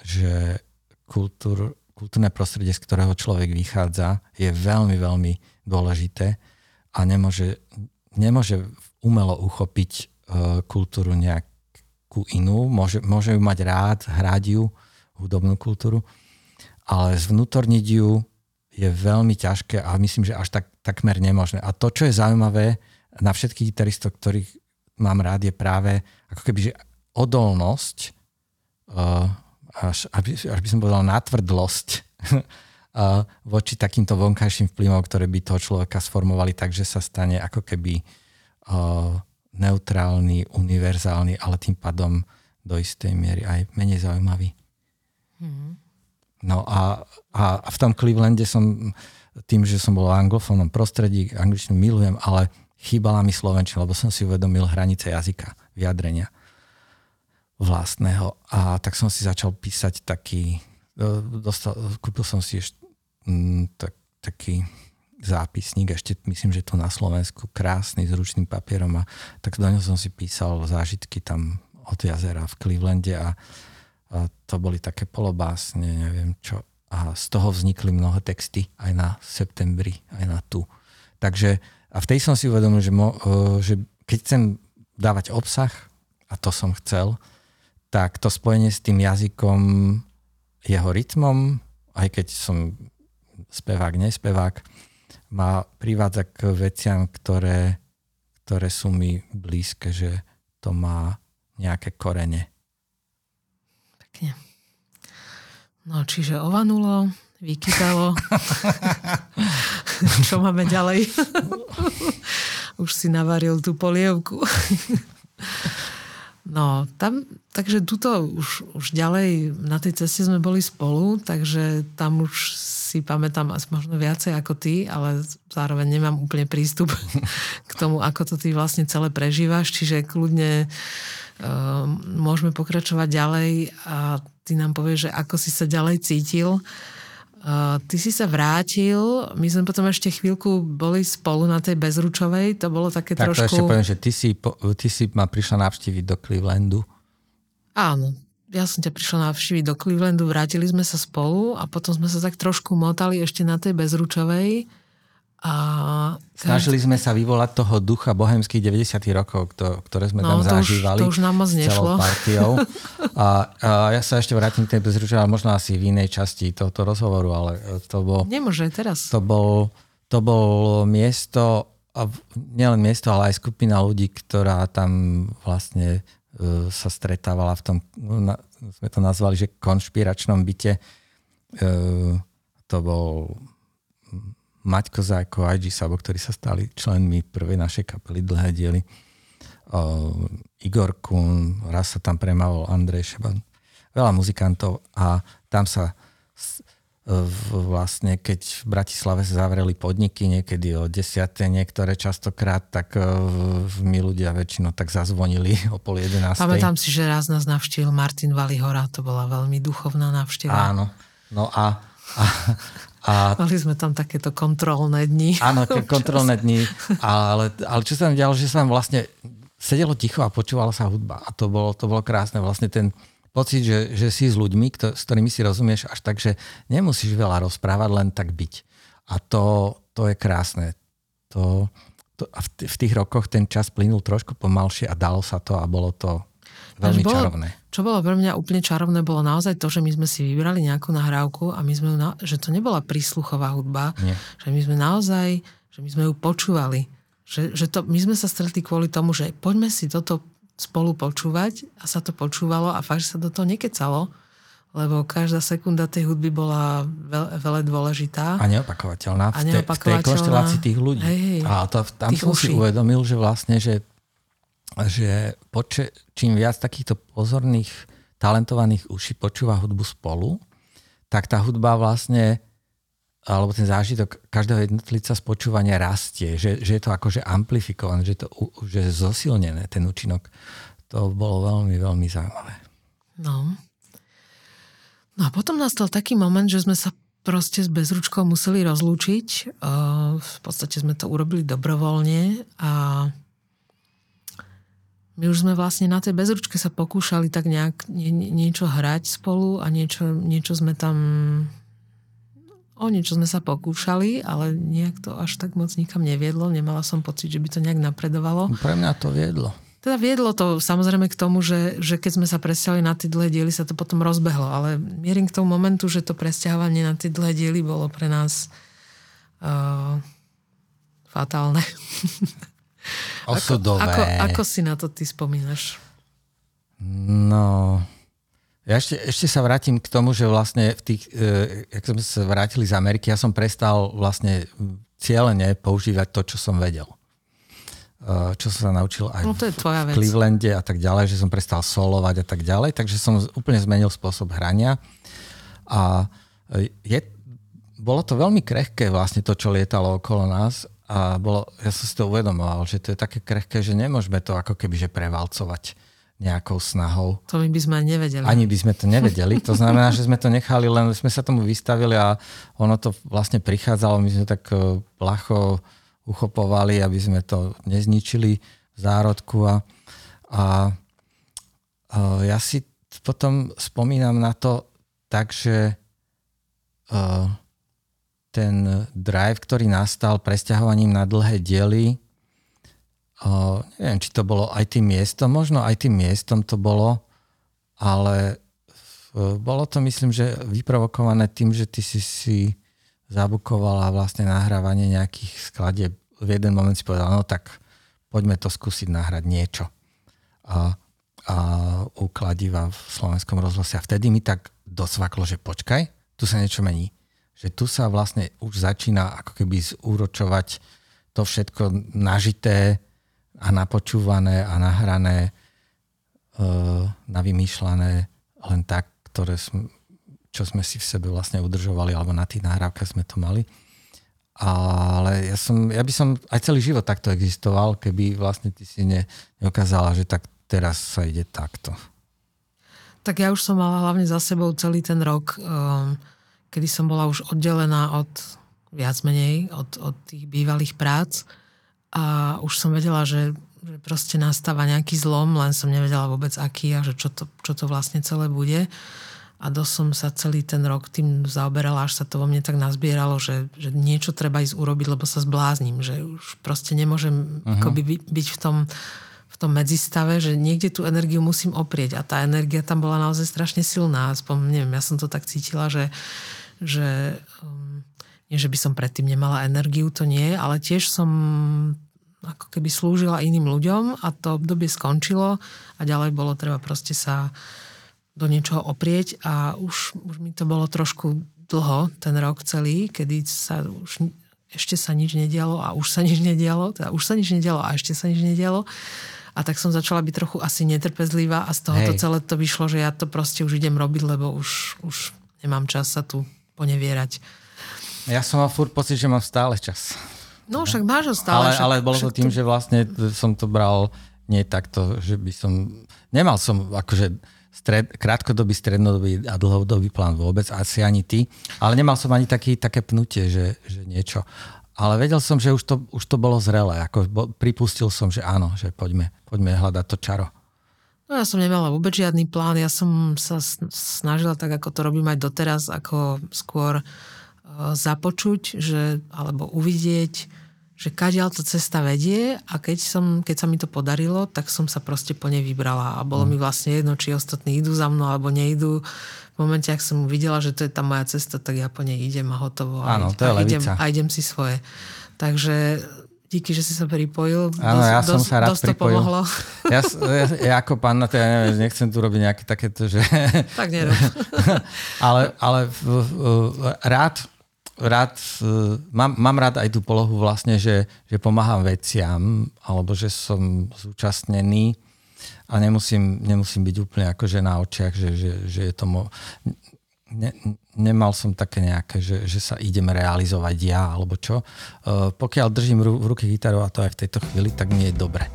že kultúr, kultúrne prostredie, z ktorého človek vychádza, je veľmi, veľmi dôležité a nemôže, nemôže umelo uchopiť uh, kultúru nejakú inú. Môže, môže ju mať rád, hrať ju, hudobnú kultúru, ale zvnútorniť ju je veľmi ťažké a myslím, že až tak, takmer nemožné. A to, čo je zaujímavé, na všetkých gitaristov, ktorých mám rád, je práve ako keby, že odolnosť, uh, až, aby, až by som povedal nátvrdlosť uh, voči takýmto vonkajším vplyvom, ktoré by toho človeka sformovali tak, že sa stane ako keby uh, neutrálny, univerzálny, ale tým pádom do istej miery aj menej zaujímavý. No a, a v tom Clevelande som tým, že som bol v anglofónnom prostredí, angličtinu milujem, ale chýbala mi slovenčina, lebo som si uvedomil hranice jazyka, vyjadrenia vlastného. A tak som si začal písať taký, e, dostal, kúpil som si ešte m, mm, tak, taký zápisník, ešte myslím, že tu na Slovensku, krásny, s ručným papierom a tak do ňoho som si písal zážitky tam od jazera v Clevelande a, a to boli také polobásne, neviem čo. A z toho vznikli mnohé texty aj na septembri, aj na tu. Takže a v tej som si uvedomil, že, mo, e, že keď chcem dávať obsah, a to som chcel, tak to spojenie s tým jazykom, jeho rytmom, aj keď som spevák, nespevák, ma privádza k veciam, ktoré, ktoré sú mi blízke, že to má nejaké korene. Pekne. No, čiže ovanulo, vykytalo. Čo máme ďalej? Už si navaril tú polievku. No, tam, takže tuto už, už ďalej na tej ceste sme boli spolu, takže tam už si pamätám možno viacej ako ty, ale zároveň nemám úplne prístup k tomu, ako to ty vlastne celé prežívaš, čiže kľudne uh, môžeme pokračovať ďalej a ty nám povieš, že ako si sa ďalej cítil. Uh, ty si sa vrátil, my sme potom ešte chvíľku boli spolu na tej bezručovej, to bolo také tak trošku... Tak ešte poviem, že ty si, ty si ma prišla navštíviť do Clevelandu. Áno, ja som ťa prišla navštíviť do Clevelandu, vrátili sme sa spolu a potom sme sa tak trošku motali ešte na tej bezručovej. A... Snažili sme sa vyvolať toho ducha bohemských 90 rokov, ktoré sme no, tam to zažívali. Už, to už nám moc nešlo. partiou. A, a ja sa ešte vrátim k tej bezručovej, ale možno asi v inej časti tohto rozhovoru, ale to bol... Nemôže teraz. To bol, to bol miesto, nielen miesto, ale aj skupina ľudí, ktorá tam vlastne E, sa stretávala v tom, sme to nazvali, že konšpiračnom byte. E, to bol Maťko Zájko a IG Sabo, ktorí sa stali členmi prvej našej kapely Dlhé diely. E, Igor Kun, raz sa tam premával Andrej Šeban. Veľa muzikantov a tam sa vlastne keď v Bratislave sa zavreli podniky niekedy o desiate, niektoré častokrát, tak e, my ľudia väčšinou tak zazvonili o pol jedenástej. Pamätám si, že raz nás navštívil Martin Valihora, to bola veľmi duchovná návšteva. Áno, no a, a, a Mali sme tam takéto kontrolné dni. Áno, kontrolné dni, ale, ale čo sa tam dialo, že sa tam vlastne sedelo ticho a počúvala sa hudba a to bolo, to bolo krásne. Vlastne ten, pocit, že, že si s ľuďmi, kto, s ktorými si rozumieš až tak, že nemusíš veľa rozprávať, len tak byť. A to, to je krásne. To, to, a v, v tých rokoch ten čas plynul trošku pomalšie a dalo sa to a bolo to veľmi bolo, čarovné. Čo bolo pre mňa úplne čarovné, bolo naozaj to, že my sme si vybrali nejakú nahrávku a my sme ju, na, že to nebola prísluchová hudba, Nie. že my sme naozaj, že my sme ju počúvali. Že, že to, my sme sa stretli kvôli tomu, že poďme si toto spolu počúvať a sa to počúvalo a fakt, sa do toho nekecalo, lebo každá sekunda tej hudby bola veľ, veľa dôležitá. A neopakovateľná. A neopakovateľná. v tej konštelácii tých ľudí. Hej, hej, a to, tam som uší. si uvedomil, že vlastne, že, že poče, čím viac takýchto pozorných, talentovaných uší počúva hudbu spolu, tak tá hudba vlastne alebo ten zážitok každého jednotlivca z počúvania rastie, že, že je to akože amplifikované, že to že je zosilnené, ten účinok. To bolo veľmi, veľmi zaujímavé. No. No a potom nastal taký moment, že sme sa proste s bezručkou museli rozlúčiť. V podstate sme to urobili dobrovoľne a my už sme vlastne na tej bezručke sa pokúšali tak nejak nie, niečo hrať spolu a niečo, niečo sme tam O niečo sme sa pokúšali, ale nejak to až tak moc nikam neviedlo. Nemala som pocit, že by to nejak napredovalo. Pre mňa to viedlo. Teda viedlo to samozrejme k tomu, že, že keď sme sa presťahovali na tie dlhé diely, sa to potom rozbehlo. Ale mierim k tomu momentu, že to presťahovanie na tie dlhé diely bolo pre nás uh, fatálne. Osudové. Ako, ako, ako si na to ty spomínaš? No, ja ešte, ešte sa vrátim k tomu, že vlastne v tých, e, jak sme sa vrátili z Ameriky, ja som prestal vlastne cieľene používať to, čo som vedel. E, čo som sa naučil aj no, to je tvoja v Clevelande a tak ďalej, že som prestal solovať a tak ďalej, takže som úplne zmenil spôsob hrania. A je, bolo to veľmi krehké vlastne to, čo lietalo okolo nás a bolo, ja som si to uvedomoval, že to je také krehké, že nemôžeme to ako keby že prevalcovať nejakou snahou. To my by sme nevedeli. Ani by sme to nevedeli. To znamená, že sme to nechali, len sme sa tomu vystavili a ono to vlastne prichádzalo. My sme tak e, placho uchopovali, aby sme to nezničili v zárodku. A, a, a ja si potom spomínam na to tak, že uh, ten drive, ktorý nastal presťahovaním na dlhé diely, Uh, neviem, či to bolo aj tým miestom, možno aj tým miestom to bolo, ale bolo to myslím, že vyprovokované tým, že ty si si zabukovala vlastne nahrávanie nejakých skladieb. V jeden moment si povedal, no tak poďme to skúsiť nahrať niečo. A, a u v slovenskom rozhlase. A vtedy mi tak dosvaklo, že počkaj, tu sa niečo mení. Že tu sa vlastne už začína ako keby zúročovať to všetko nažité, a napočúvané a nahrané navymýšľané len tak, ktoré sme, čo sme si v sebe vlastne udržovali, alebo na tých nahrávkach sme to mali. Ale ja, som, ja by som aj celý život takto existoval, keby vlastne ty si ne, neukázala, že tak teraz sa ide takto. Tak ja už som mala hlavne za sebou celý ten rok, um, kedy som bola už oddelená od viac menej, od, od tých bývalých prác. A už som vedela, že, že proste nastáva nejaký zlom, len som nevedela vôbec aký a že čo to, čo to vlastne celé bude. A dosť som sa celý ten rok tým zaoberala, až sa to vo mne tak nazbieralo, že, že niečo treba ísť urobiť, lebo sa zblázním, že už proste nemôžem uh-huh. akoby byť v tom, v tom medzistave, že niekde tú energiu musím oprieť. A tá energia tam bola naozaj strašne silná, aspoň neviem, ja som to tak cítila, že, že um, nie, že by som predtým nemala energiu, to nie, ale tiež som ako keby slúžila iným ľuďom a to obdobie skončilo a ďalej bolo treba proste sa do niečoho oprieť a už, už mi to bolo trošku dlho, ten rok celý, kedy sa už ešte sa nič nedialo a už sa nič nedialo, teda už sa nič nedialo a ešte sa nič nedialo. A tak som začala byť trochu asi netrpezlivá a z toho to celé to vyšlo, že ja to proste už idem robiť, lebo už, už nemám čas sa tu ponevierať. Ja som mal furt pocit, že mám stále čas. No však máš ho stále. Ale, však, ale bolo to tým, to... že vlastne som to bral nie takto, že by som... Nemal som akože stred, krátkodobý, strednodobý a dlhodobý plán vôbec, asi ani ty. Ale nemal som ani taký, také pnutie, že, že niečo. Ale vedel som, že už to, už to bolo zrelé. Ako pripustil som, že áno, že poďme, poďme hľadať to čaro. No ja som nemala vôbec žiadny plán. Ja som sa snažila tak, ako to robím aj doteraz, ako skôr uh, započuť, že, alebo uvidieť, že kadiaľ to cesta vedie a keď, som, keď sa mi to podarilo, tak som sa proste po nej vybrala a bolo mm. mi vlastne jedno, či ostatní idú za mnou alebo neidú. V momente, ak som videla, že to je tá moja cesta, tak ja po nej idem a hotovo. Áno, to je a idem, a idem si svoje. Takže díky, že si sa pripojil. Áno, ja som sa rád dosť pripojil. pomohlo. Ja, ja, ja ako pán na to, ja neviem, nechcem tu robiť nejaké takéto, že... Tak nerob. ale ale rád rád, e, mám, mám rád aj tú polohu vlastne, že, že pomáham veciam, alebo že som zúčastnený a nemusím, nemusím byť úplne akože na očiach, že, že, že je to... Mo... Ne, nemal som také nejaké, že, že sa idem realizovať ja, alebo čo. Uh, pokiaľ držím v ruke gitaru a to aj v tejto chvíli, tak mi je dobre.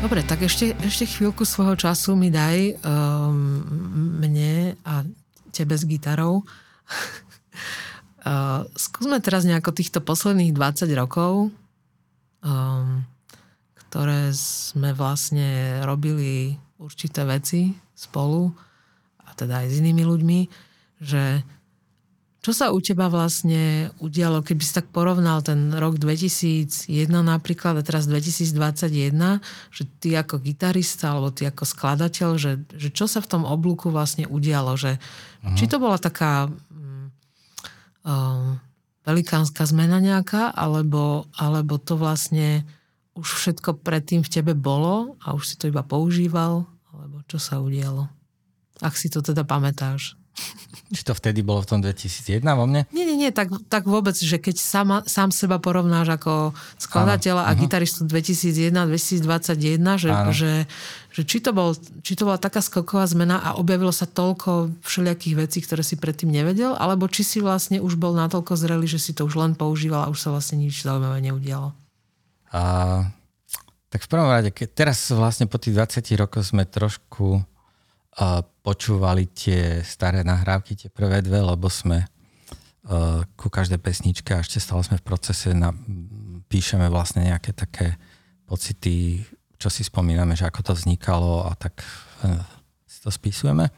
Dobre, tak ešte, ešte chvíľku svojho času mi daj um, mne a tebe s gitarou. uh, skúsme teraz nejako týchto posledných 20 rokov, um, ktoré sme vlastne robili určité veci spolu, a teda aj s inými ľuďmi, že čo sa u teba vlastne udialo, keby si tak porovnal ten rok 2001 napríklad a teraz 2021, že ty ako gitarista alebo ty ako skladateľ, že, že čo sa v tom oblúku vlastne udialo, že uh-huh. či to bola taká um, velikánska zmena nejaká, alebo, alebo to vlastne už všetko predtým v tebe bolo a už si to iba používal, alebo čo sa udialo? Ak si to teda pamätáš. Či to vtedy bolo v tom 2001 vo mne? Nie, nie, nie, tak, tak vôbec, že keď sama, sám seba porovnáš ako skladateľa a uh-huh. gitaristu 2001-2021, že, že, že či, to bol, či to bola taká skoková zmena a objavilo sa toľko všelijakých vecí, ktoré si predtým nevedel, alebo či si vlastne už bol natoľko zrelý, že si to už len používal a už sa vlastne nič zaujímavé neudialo? A, tak v prvom rade, keď teraz vlastne po tých 20 rokoch sme trošku počúvali tie staré nahrávky, tie prvé dve, lebo sme uh, ku každej pesničke a ešte stále sme v procese, na, píšeme vlastne nejaké také pocity, čo si spomíname, že ako to vznikalo a tak uh, si to spisujeme.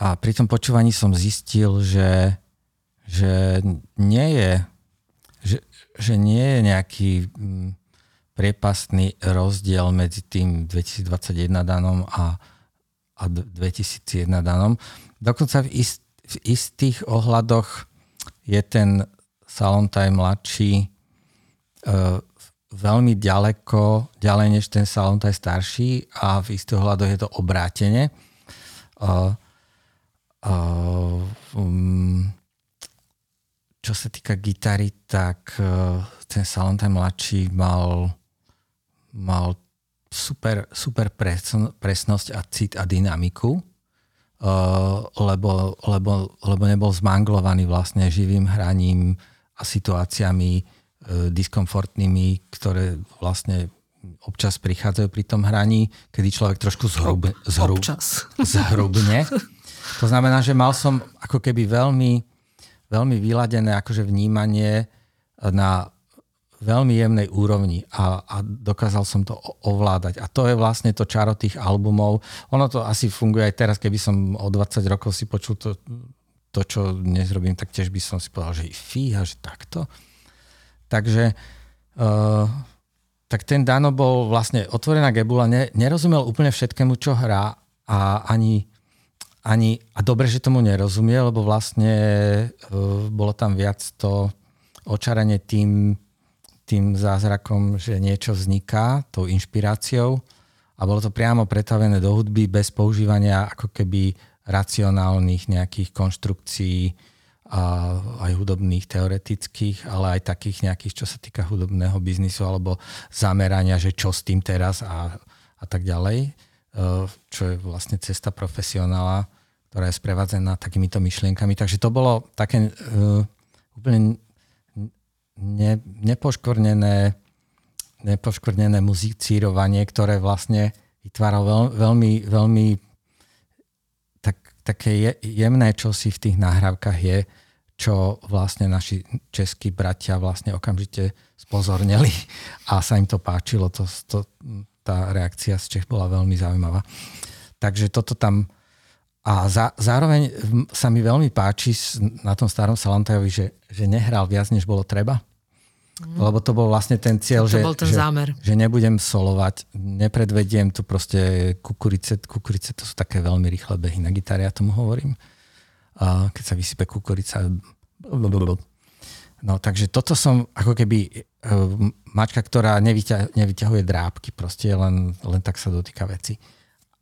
A pri tom počúvaní som zistil, že, že nie je že, nie je nejaký mm, priepastný rozdiel medzi tým 2021 danom a a 2001 danom. Dokonca v, ist, v istých ohľadoch je ten Salontaj mladší uh, veľmi ďaleko, ďalej než ten Salontaj starší a v istých ohľadoch je to obrátenie. Uh, uh, um, čo sa týka gitary, tak uh, ten Salontaj mladší mal, mal super, super presnosť a cit a dynamiku, uh, lebo, lebo, lebo nebol zmanglovaný vlastne živým hraním a situáciami uh, diskomfortnými, ktoré vlastne občas prichádzajú pri tom hraní, kedy človek trošku zhrub, zhrub, zhrubne. To znamená, že mal som ako keby veľmi, veľmi vyladené akože vnímanie na veľmi jemnej úrovni a, a dokázal som to ovládať. A to je vlastne to čaro tých albumov. Ono to asi funguje aj teraz, keby som o 20 rokov si počul to, to čo dnes robím, tak tiež by som si povedal, že fíha, že takto. Takže uh, tak ten Dano bol vlastne otvorená gebula, ne, nerozumel úplne všetkému, čo hrá a ani, ani a dobre, že tomu nerozumie, lebo vlastne uh, bolo tam viac to očaranie tým, tým zázrakom, že niečo vzniká, tou inšpiráciou. A bolo to priamo pretavené do hudby bez používania ako keby racionálnych nejakých konštrukcií a aj hudobných, teoretických, ale aj takých nejakých, čo sa týka hudobného biznisu alebo zamerania, že čo s tým teraz a, a tak ďalej, e, čo je vlastne cesta profesionála, ktorá je sprevádzená takýmito myšlienkami. Takže to bolo také uh, úplne ne, nepoškvrnené, nepoškvrnené muzicírovanie, ktoré vlastne vytváralo veľ, veľmi, veľmi tak, také je, jemné čosi v tých nahrávkach je, čo vlastne naši českí bratia vlastne okamžite spozornili a sa im to páčilo. To, to, tá reakcia z Čech bola veľmi zaujímavá. Takže toto tam a za, zároveň sa mi veľmi páči na tom starom Salantajovi, že, že nehral viac, než bolo treba. Mm. Lebo to bol vlastne ten cieľ, to že, bol ten že, zámer. že nebudem solovať, nepredvediem tu proste kukurice. Kukurice to sú také veľmi rýchle behy na gitare, ja tomu hovorím. A keď sa vysype kukurica. No takže toto som ako keby uh, mačka, ktorá nevyťa, nevyťahuje drábky, proste len, len tak sa dotýka veci.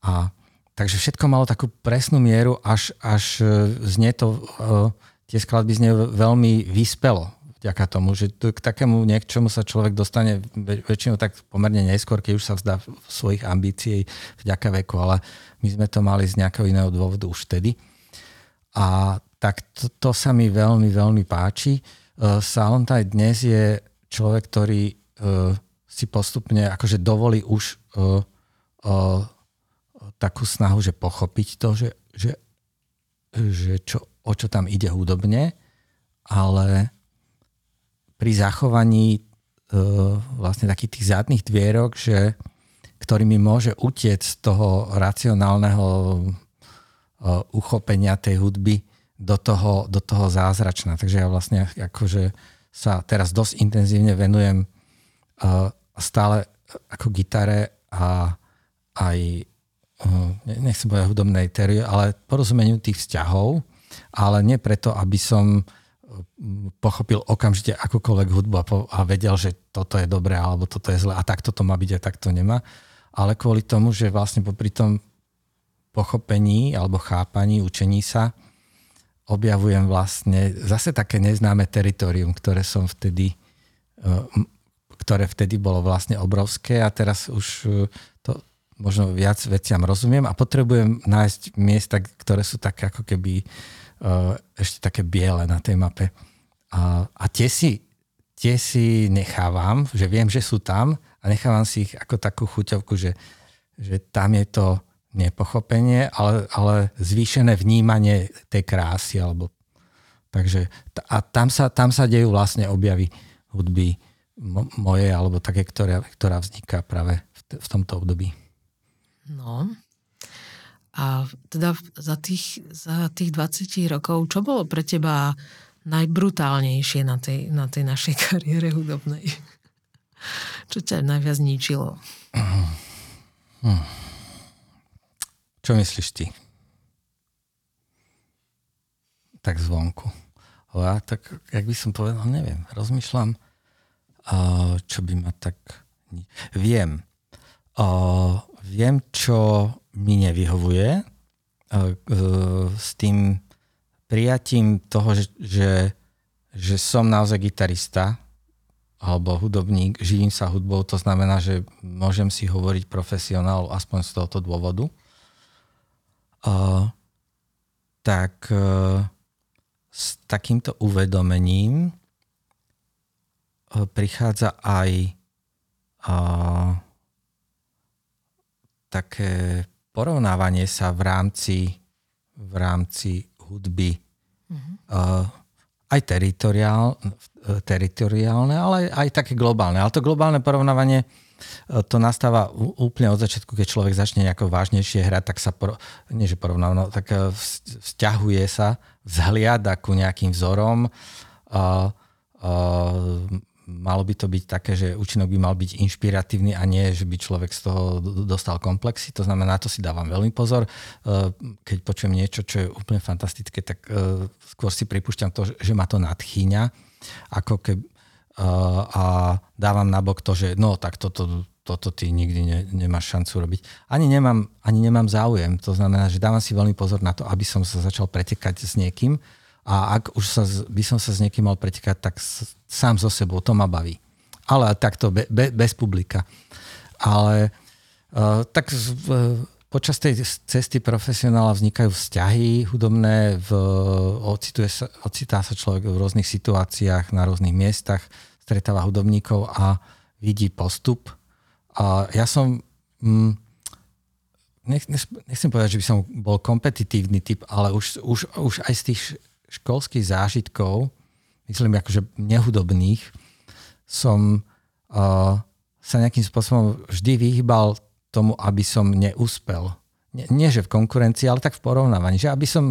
A Takže všetko malo takú presnú mieru, až, až e, znie to, uh, tie skladby znie veľmi vyspelo vďaka tomu, že k takému niečomu sa človek dostane väčšinou tak pomerne neskôr, keď už sa vzdá svojich ambícií vďaka veku, ale my sme to mali z nejakého iného dôvodu už vtedy. A tak to, to sa mi veľmi, veľmi páči. Uh, Soundtide dnes je človek, ktorý uh, si postupne akože dovolí už uh, uh, takú snahu, že pochopiť to, že, že, že čo, o čo tam ide hudobne, ale pri zachovaní e, vlastne takých tých zadných dvierok, že, ktorými môže utiec z toho racionálneho e, uchopenia tej hudby do toho, do toho zázračná. Takže ja vlastne akože sa teraz dosť intenzívne venujem e, stále ako gitare a aj nechcem povedať hudobnej teórie, ale porozumeniu tých vzťahov, ale nie preto, aby som pochopil okamžite akúkoľvek hudbu a, po, a vedel, že toto je dobré alebo toto je zlé a takto to má byť a takto nemá. Ale kvôli tomu, že vlastne popri tom pochopení alebo chápaní, učení sa objavujem vlastne zase také neznáme teritorium, ktoré som vtedy ktoré vtedy bolo vlastne obrovské a teraz už možno viac veciam rozumiem a potrebujem nájsť miesta, ktoré sú také ako keby uh, ešte také biele na tej mape. A, tie, si, tie si nechávam, že viem, že sú tam a nechávam si ich ako takú chuťovku, že, že tam je to nepochopenie, ale, ale zvýšené vnímanie tej krásy. Alebo, takže, a tam sa, tam sa dejú vlastne objavy hudby moje, alebo také, ktorá, ktorá vzniká práve v, v tomto období. No. A teda za tých, za tých 20 rokov, čo bolo pre teba najbrutálnejšie na tej, na tej našej kariére hudobnej? Čo ťa najviac ničilo? Hmm. Čo myslíš ty? Tak zvonku. Ja tak, jak by som povedal, neviem. Rozmýšľam, čo by ma tak... Viem, viem, čo mi nevyhovuje e, s tým prijatím toho, že, že, som naozaj gitarista alebo hudobník, živím sa hudbou, to znamená, že môžem si hovoriť profesionál aspoň z tohoto dôvodu. Uh, tak s takýmto uvedomením prichádza aj uh, také porovnávanie sa v rámci, v rámci hudby mm-hmm. aj teritoriál, teritoriálne, ale aj, také globálne. Ale to globálne porovnávanie uh, to nastáva úplne od začiatku, keď človek začne nejako vážnejšie hrať, tak sa, por, nie že porovnáva, no, tak vzťahuje sa, vzhliada ku nejakým vzorom, uh, uh, malo by to byť také, že účinok by mal byť inšpiratívny a nie, že by človek z toho dostal komplexy. To znamená, to si dávam veľmi pozor. E, keď počujem niečo, čo je úplne fantastické, tak e, skôr si pripúšťam to, že ma to nadchýňa, ako keby e, a dávam nabok to, že no tak toto, toto ty nikdy ne, nemáš šancu robiť. Ani nemám, ani nemám záujem. To znamená, že dávam si veľmi pozor na to, aby som sa začal pretekať s niekým, a ak už sa, by som sa s niekým mal pretekať, tak s, sám so sebou, to ma baví. Ale takto be, be, bez publika. Ale uh, tak uh, počas tej cesty profesionála vznikajú vzťahy hudobné, v, ocituje sa, ocitá sa človek v rôznych situáciách, na rôznych miestach, stretáva hudobníkov a vidí postup. A ja som... Mm, nech, nechcem povedať, že by som bol kompetitívny typ, ale už, už, už aj z tých školských zážitkov, myslím akože nehudobných, som uh, sa nejakým spôsobom vždy vyhýbal tomu, aby som neúspel. Nie, nie, že v konkurencii, ale tak v porovnávaní. Že aby som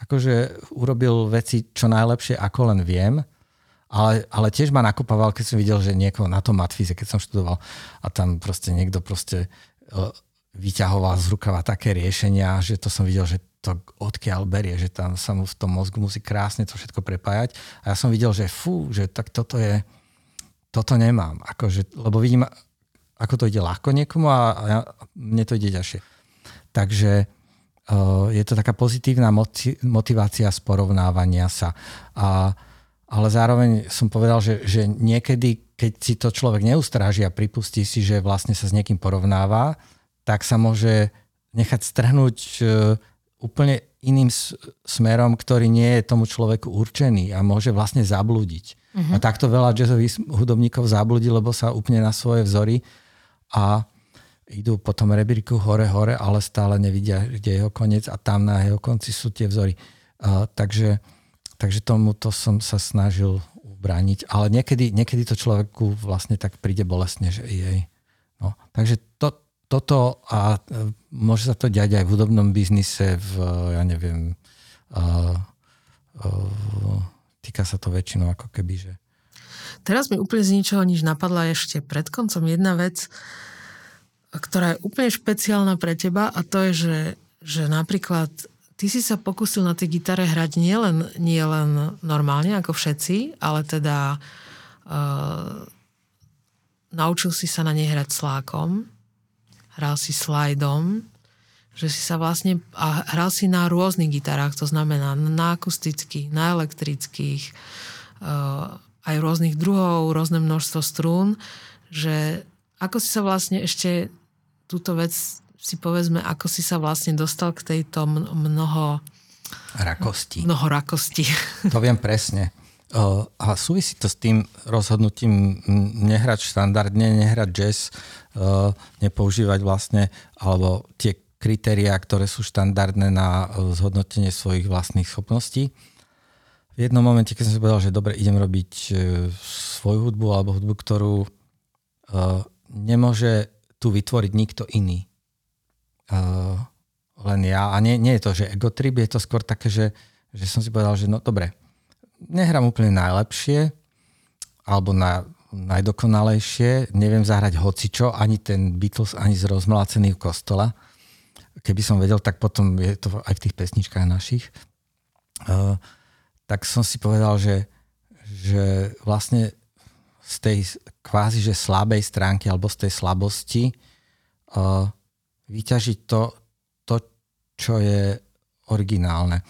akože urobil veci čo najlepšie, ako len viem. Ale, ale tiež ma nakopával, keď som videl, že niekoho na tom matfize, keď som študoval a tam proste niekto proste uh, vyťahoval z rukava také riešenia, že to som videl, že to odkiaľ berie, že tam sa mu v tom mozgu musí krásne to všetko prepájať. A ja som videl, že fú, že tak toto je, toto nemám. Akože, lebo vidím, ako to ide ľahko niekomu a, a mne to ide ťažšie. Takže uh, je to taká pozitívna moci, motivácia z porovnávania sa. A, ale zároveň som povedal, že, že niekedy, keď si to človek neustráži a pripustí si, že vlastne sa s niekým porovnáva, tak sa môže nechať strhnúť uh, úplne iným smerom, ktorý nie je tomu človeku určený a môže vlastne zablúdiť. Uh-huh. A takto veľa jazzových hudobníkov zablúdi, lebo sa úplne na svoje vzory a idú po tom rebríku hore, hore, ale stále nevidia, kde je jeho koniec a tam na jeho konci sú tie vzory. Uh, takže, takže tomuto som sa snažil ubrániť, ale niekedy, niekedy to človeku vlastne tak príde bolestne, že jej. No, takže to, toto a môže sa to diať aj v hudobnom biznise, v, ja neviem, uh, uh, týka sa to väčšinou ako keby, že... Teraz mi úplne z ničoho nič napadla ešte pred koncom jedna vec, ktorá je úplne špeciálna pre teba a to je, že, že napríklad ty si sa pokusil na tej gitare hrať nielen nie len normálne ako všetci, ale teda uh, naučil si sa na nej hrať slákom, hral si slajdom, že si sa vlastne, a hral si na rôznych gitarách, to znamená na akustických, na elektrických, uh, aj rôznych druhov, rôzne množstvo strún, že ako si sa vlastne ešte túto vec si povedzme, ako si sa vlastne dostal k tejto mnoho rakosti. Mnoho rakosti. To viem presne. A súvisí to s tým rozhodnutím nehrať štandardne, nehrať jazz, nepoužívať vlastne, alebo tie kritériá, ktoré sú štandardné na zhodnotenie svojich vlastných schopností. V jednom momente, keď som si povedal, že dobre, idem robiť e, svoju hudbu alebo hudbu, ktorú e, nemôže tu vytvoriť nikto iný. E, len ja. A nie, nie je to, že ego trip, je to skôr také, že, že som si povedal, že no dobre, nehrám úplne najlepšie, alebo na najdokonalejšie, neviem zahrať hocičo, ani ten Beatles, ani z rozmlácených kostola. Keby som vedel, tak potom je to aj v tých pesničkách našich. Uh, tak som si povedal, že, že vlastne z tej kvázi, že slabej stránky alebo z tej slabosti uh, vyťažiť to, to, čo je originálne.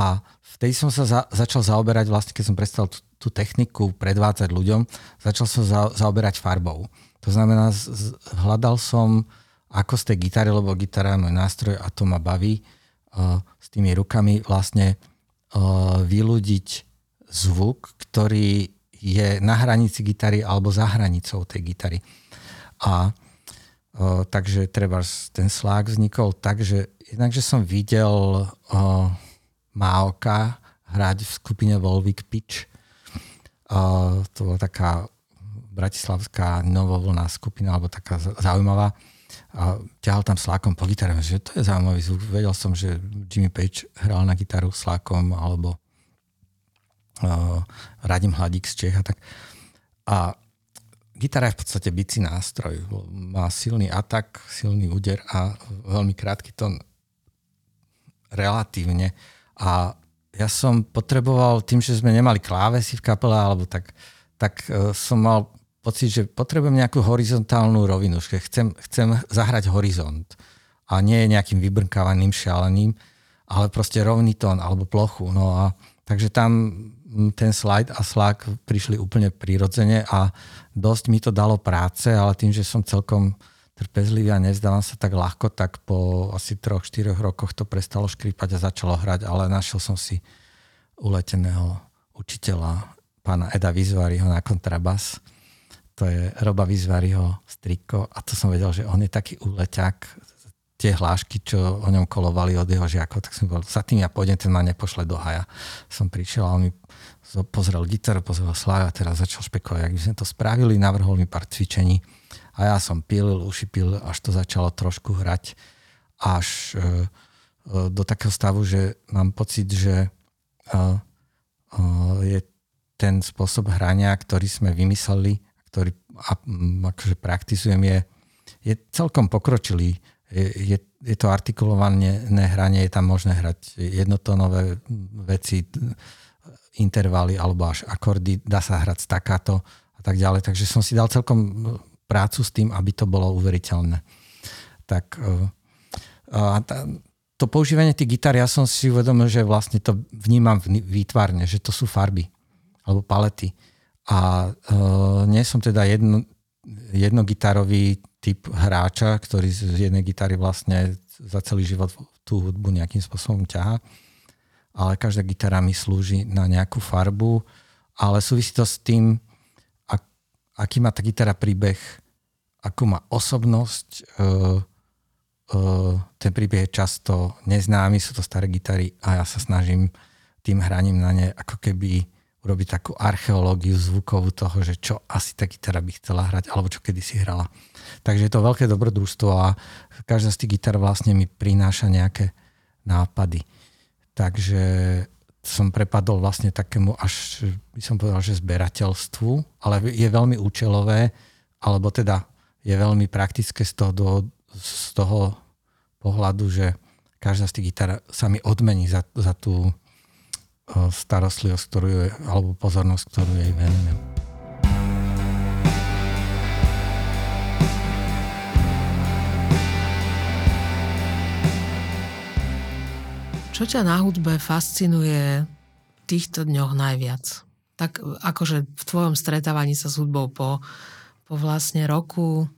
A vtedy som sa za, začal zaoberať, vlastne keď som prestal t- tú techniku predvádzať ľuďom, začal som za, zaoberať farbou. To znamená, z, hľadal som, ako z tej gitary, lebo gitara je môj nástroj a to ma baví, uh, s tými rukami vlastne uh, vyľudiť zvuk, ktorý je na hranici gitary alebo za hranicou tej gitary. A uh, takže treba ten slák vznikol tak, že jednak, že som videl uh, Máoka hrať v skupine Volvic Pitch. Uh, to bola taká bratislavská novovolná skupina, alebo taká zaujímavá. A ťahal tam slákom po gitare, že to je zaujímavý zvuk. Vedel som, že Jimmy Page hral na gitaru slákom, alebo uh, Radim Hladík z Čech a tak. A gitara je v podstate bicí nástroj. Má silný atak, silný úder a veľmi krátky tón relatívne. A ja som potreboval, tým, že sme nemali klávesy v kapele, alebo tak, tak uh, som mal pocit, že potrebujem nejakú horizontálnu rovinu, že chcem, chcem zahrať horizont a nie nejakým vybrnkávaným šialeným, ale proste rovný tón alebo plochu. No a takže tam ten slide a slák prišli úplne prirodzene a dosť mi to dalo práce, ale tým, že som celkom trpezlivý a nezdávam sa tak ľahko, tak po asi troch, štyroch rokoch to prestalo škrípať a začalo hrať, ale našiel som si uleteného učiteľa, pána Eda Vizvariho na kontrabas. To je Roba Vizvariho striko a to som vedel, že on je taký uleťak, tie hlášky, čo o ňom kolovali od jeho žiakov, tak som povedal, za tým ja pôjdem, ten ma nepošle do haja. Som prišiel a on mi pozrel gitaru, pozrel slávy a teraz začal špekovať, ak by sme to spravili, navrhol mi pár cvičení a ja som pilil, ušipil, až to začalo trošku hrať až e, e, do takého stavu, že mám pocit, že e, je ten spôsob hrania, ktorý sme vymysleli, ktorý akože praktizujem, je, je celkom pokročilý. Je, je, je to artikulované hranie, je tam možné hrať jednotónové veci, intervaly alebo až akordy, dá sa hrať staccato a tak ďalej. Takže som si dal celkom prácu s tým, aby to bolo uveriteľné. Tak e, a to používanie tých gitar, ja som si uvedomil, že vlastne to vnímam výtvarne, že to sú farby alebo palety. A uh, nie som teda jedno, jednogitarový typ hráča, ktorý z jednej gitary vlastne za celý život tú hudbu nejakým spôsobom ťaha. Ale každá gitara mi slúži na nejakú farbu, ale súvisí to s tým, ak, aký má tá gitara príbeh akú má osobnosť. Uh, uh, ten príbeh je často neznámy, sú to staré gitary a ja sa snažím tým hraním na ne ako keby urobiť takú archeológiu zvukovú toho, že čo asi tá gitara by chcela hrať, alebo čo kedy si hrala. Takže je to veľké dobrodružstvo a každá z tých gitar vlastne mi prináša nejaké nápady. Takže som prepadol vlastne takému až, by som povedal, že zberateľstvu, ale je veľmi účelové, alebo teda je veľmi praktické z toho, z toho pohľadu, že každá z tých gitar sa mi odmení za, za tú starostlivosť, ktorú alebo pozornosť, ktorú jej venujem. Čo ťa na hudbe fascinuje v týchto dňoch najviac? Tak akože v tvojom stretávaní sa s hudbou po po vlastne roku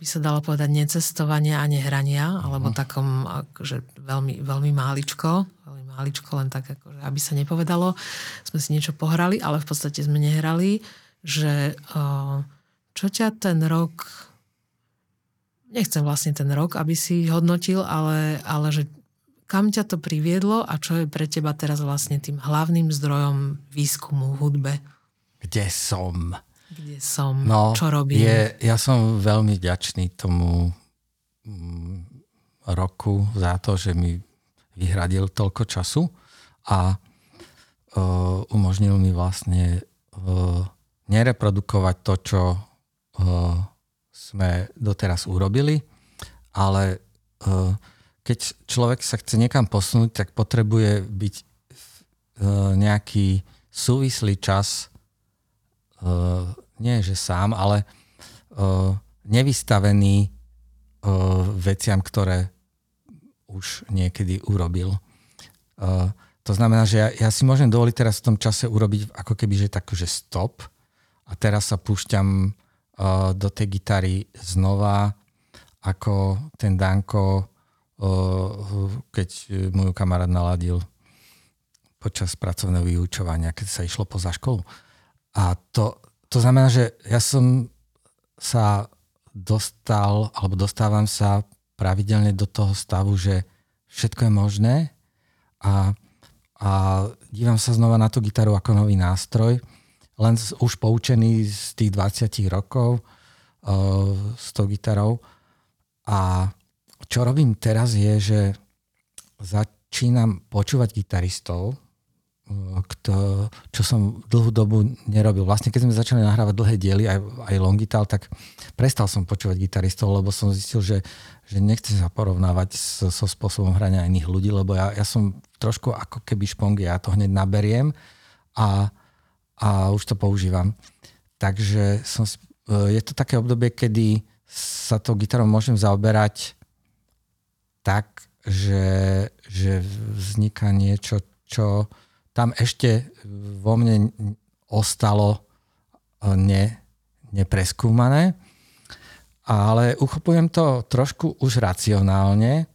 by sa dalo povedať necestovania a nehrania, alebo uh-huh. takom akože veľmi, veľmi máličko, veľmi máličko, len tak akože, aby sa nepovedalo, sme si niečo pohrali, ale v podstate sme nehrali, že čo ťa ten rok, nechcem vlastne ten rok, aby si hodnotil, ale, ale že kam ťa to priviedlo a čo je pre teba teraz vlastne tým hlavným zdrojom výskumu v hudbe? Kde som? kde som, no, čo robím. Je, ja som veľmi vďačný tomu mm, roku za to, že mi vyhradil toľko času a uh, umožnil mi vlastne uh, nereprodukovať to, čo uh, sme doteraz urobili, ale uh, keď človek sa chce niekam posunúť, tak potrebuje byť uh, nejaký súvislý čas uh, nie že sám, ale uh, nevystavený veciam, ktoré už niekedy urobil. To znamená, že ja, ja si môžem dovoliť teraz v tom čase urobiť ako keby, že takú, že stop a teraz sa púšťam do tej gitary znova, ako ten Danko, keď môj kamarát naladil počas pracovného vyučovania, keď sa išlo poza školu. A to, to znamená, že ja som sa dostal, alebo dostávam sa pravidelne do toho stavu, že všetko je možné a a dívam sa znova na tú gitaru ako nový nástroj, len už poučený z tých 20 rokov uh, s tou gitarou. A čo robím teraz je, že začínam počúvať gitaristov, kto, čo som dlhú dobu nerobil. Vlastne keď sme začali nahrávať dlhé diely, aj, aj Longital, tak prestal som počúvať gitaristov, lebo som zistil, že, že nechcem sa porovnávať so, so spôsobom hrania iných ľudí, lebo ja, ja som trošku ako keby špong, ja to hneď naberiem a, a už to používam. Takže som, je to také obdobie, kedy sa tou gitarou môžem zaoberať tak, že, že vzniká niečo, čo tam ešte vo mne ostalo e, ne, nepreskúmané, ale uchopujem to trošku už racionálne.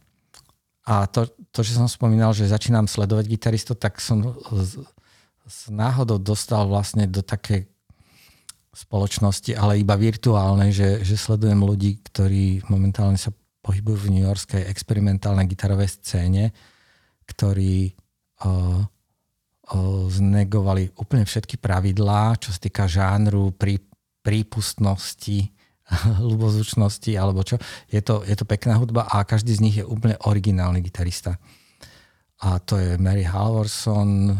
A to, to, že som spomínal, že začínam sledovať gitaristov, tak som z, z náhodou dostal vlastne do takej spoločnosti, ale iba virtuálnej, že, že sledujem ľudí, ktorí momentálne sa pohybujú v New Yorkskej experimentálnej gitarovej scéne, ktorí uh, znegovali úplne všetky pravidlá, čo sa týka žánru, prí, prípustnosti, ľubozvučnosti alebo čo. Je to, je to pekná hudba a každý z nich je úplne originálny gitarista. A to je Mary Halvorson,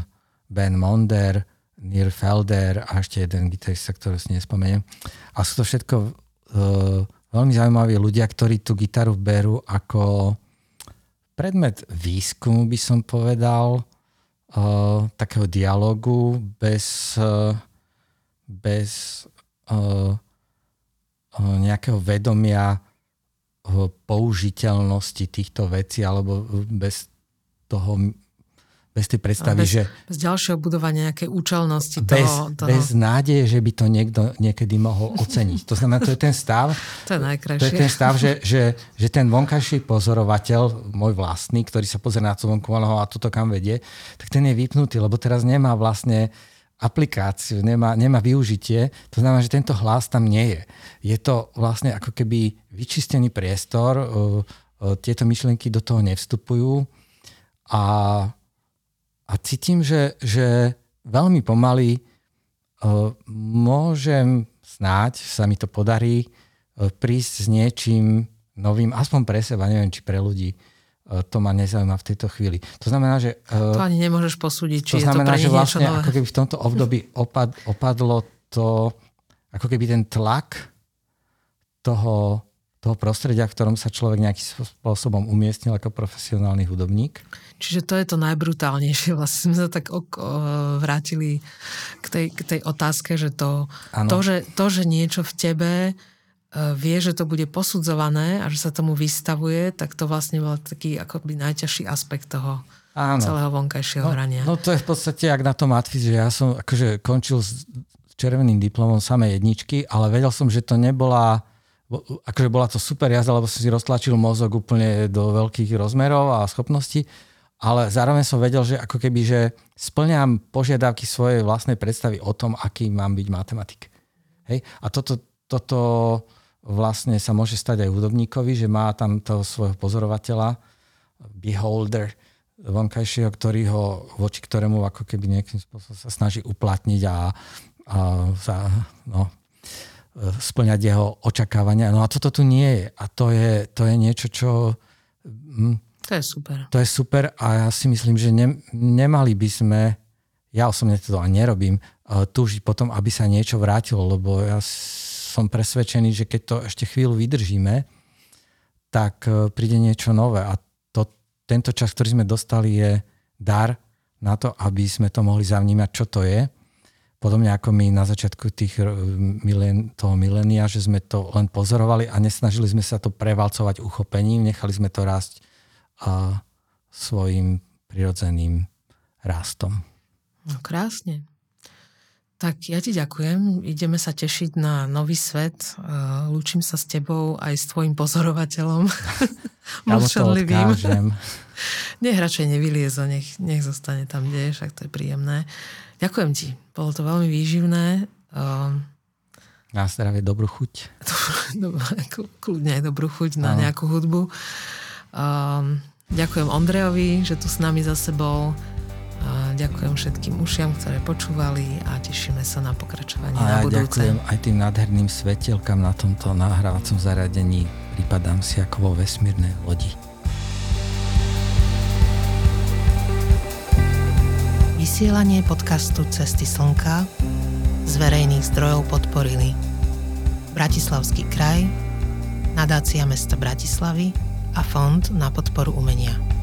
Ben Monder, Neil Felder a ešte jeden gitarista, ktorý si nespomeniem. A sú to všetko uh, veľmi zaujímaví ľudia, ktorí tú gitaru berú ako predmet výskumu, by som povedal, uh, takého dialogu bez, uh, bez uh, uh, nejakého vedomia použiteľnosti týchto vecí alebo bez toho bez tej predstavy, bez, že... Bez ďalšieho budovania nejakej účelnosti bez, toho, toho... Bez nádeje, že by to niekto niekedy mohol oceniť. To znamená, to je ten stav... to je najkrajšie. To je ten stav, že, že, že ten vonkajší pozorovateľ, môj vlastný, ktorý sa pozrie na to vonku a toto kam vedie, tak ten je vypnutý, lebo teraz nemá vlastne aplikáciu, nemá, nemá využitie. To znamená, že tento hlas tam nie je. Je to vlastne ako keby vyčistený priestor, tieto myšlienky do toho nevstupujú a a cítim, že, že veľmi pomaly uh, môžem snáď, sa mi to podarí, uh, prísť s niečím novým, aspoň pre seba, neviem, či pre ľudí uh, to ma nezaujíma v tejto chvíli. To znamená, že... Uh, to ani nemôžeš posúdiť, či to je znamená, to že vlastne nové. ako keby v tomto období opad, opadlo to, ako keby ten tlak toho, toho prostredia, v ktorom sa človek nejakým spôsobom umiestnil ako profesionálny hudobník. Čiže to je to najbrutálnejšie. Vlastne sme sa tak ok, vrátili k tej, k tej otázke, že to, to že, to, že niečo v tebe e, vie, že to bude posudzované a že sa tomu vystavuje, tak to vlastne bol taký akoby najťažší aspekt toho Áno. celého vonkajšieho no, hrania. No to je v podstate jak na tom Matfiz, že ja som akože končil s červeným diplomom samej jedničky, ale vedel som, že to nebola akože bola to super jazda, lebo som si roztlačil mozog úplne do veľkých rozmerov a schopností, ale zároveň som vedel, že ako keby, že splňam požiadavky svojej vlastnej predstavy o tom, aký mám byť matematik. Hej? A toto, toto vlastne sa môže stať aj hudobníkovi, že má tam toho svojho pozorovateľa, beholder, vonkajšieho, ktorý ho, voči ktorému ako keby nejakým spôsobom sa snaží uplatniť a, a sa, no, splňať jeho očakávania. No a toto tu nie je. A to je, to je niečo, čo... Hm, to je super. To je super a ja si myslím, že ne, nemali by sme, ja osobne to ani nerobím, uh, túžiť potom, aby sa niečo vrátilo, lebo ja som presvedčený, že keď to ešte chvíľu vydržíme, tak uh, príde niečo nové a to, tento čas, ktorý sme dostali, je dar na to, aby sme to mohli zavnímať, čo to je. Podobne ako my na začiatku tých milen, toho milénia, že sme to len pozorovali a nesnažili sme sa to prevalcovať uchopením, nechali sme to rásť a svojim prirodzeným rastom. No krásne. Tak ja ti ďakujem. Ideme sa tešiť na nový svet. Lúčim sa s tebou aj s tvojim pozorovateľom. Mlčanlivým. nech radšej nevyliezol, nech, nech zostane tam, kde je, však to je príjemné. Ďakujem ti. Bolo to veľmi výživné. Na zdravie, dobrú chuť. Kľudne aj dobrú chuť na no. nejakú hudbu. Um, ďakujem Ondrejovi, že tu s nami za sebou. Ďakujem všetkým ušiam, ktoré počúvali a tešíme sa na pokračovanie a na budúce. ďakujem aj tým nádherným svetelkám na tomto nahrávacom zariadení. Pripadám si ako vo vesmírnej lodi. Vysielanie podcastu Cesty slnka z verejných zdrojov podporili Bratislavský kraj, nadácia mesta Bratislavy a Fond na podporu umenia.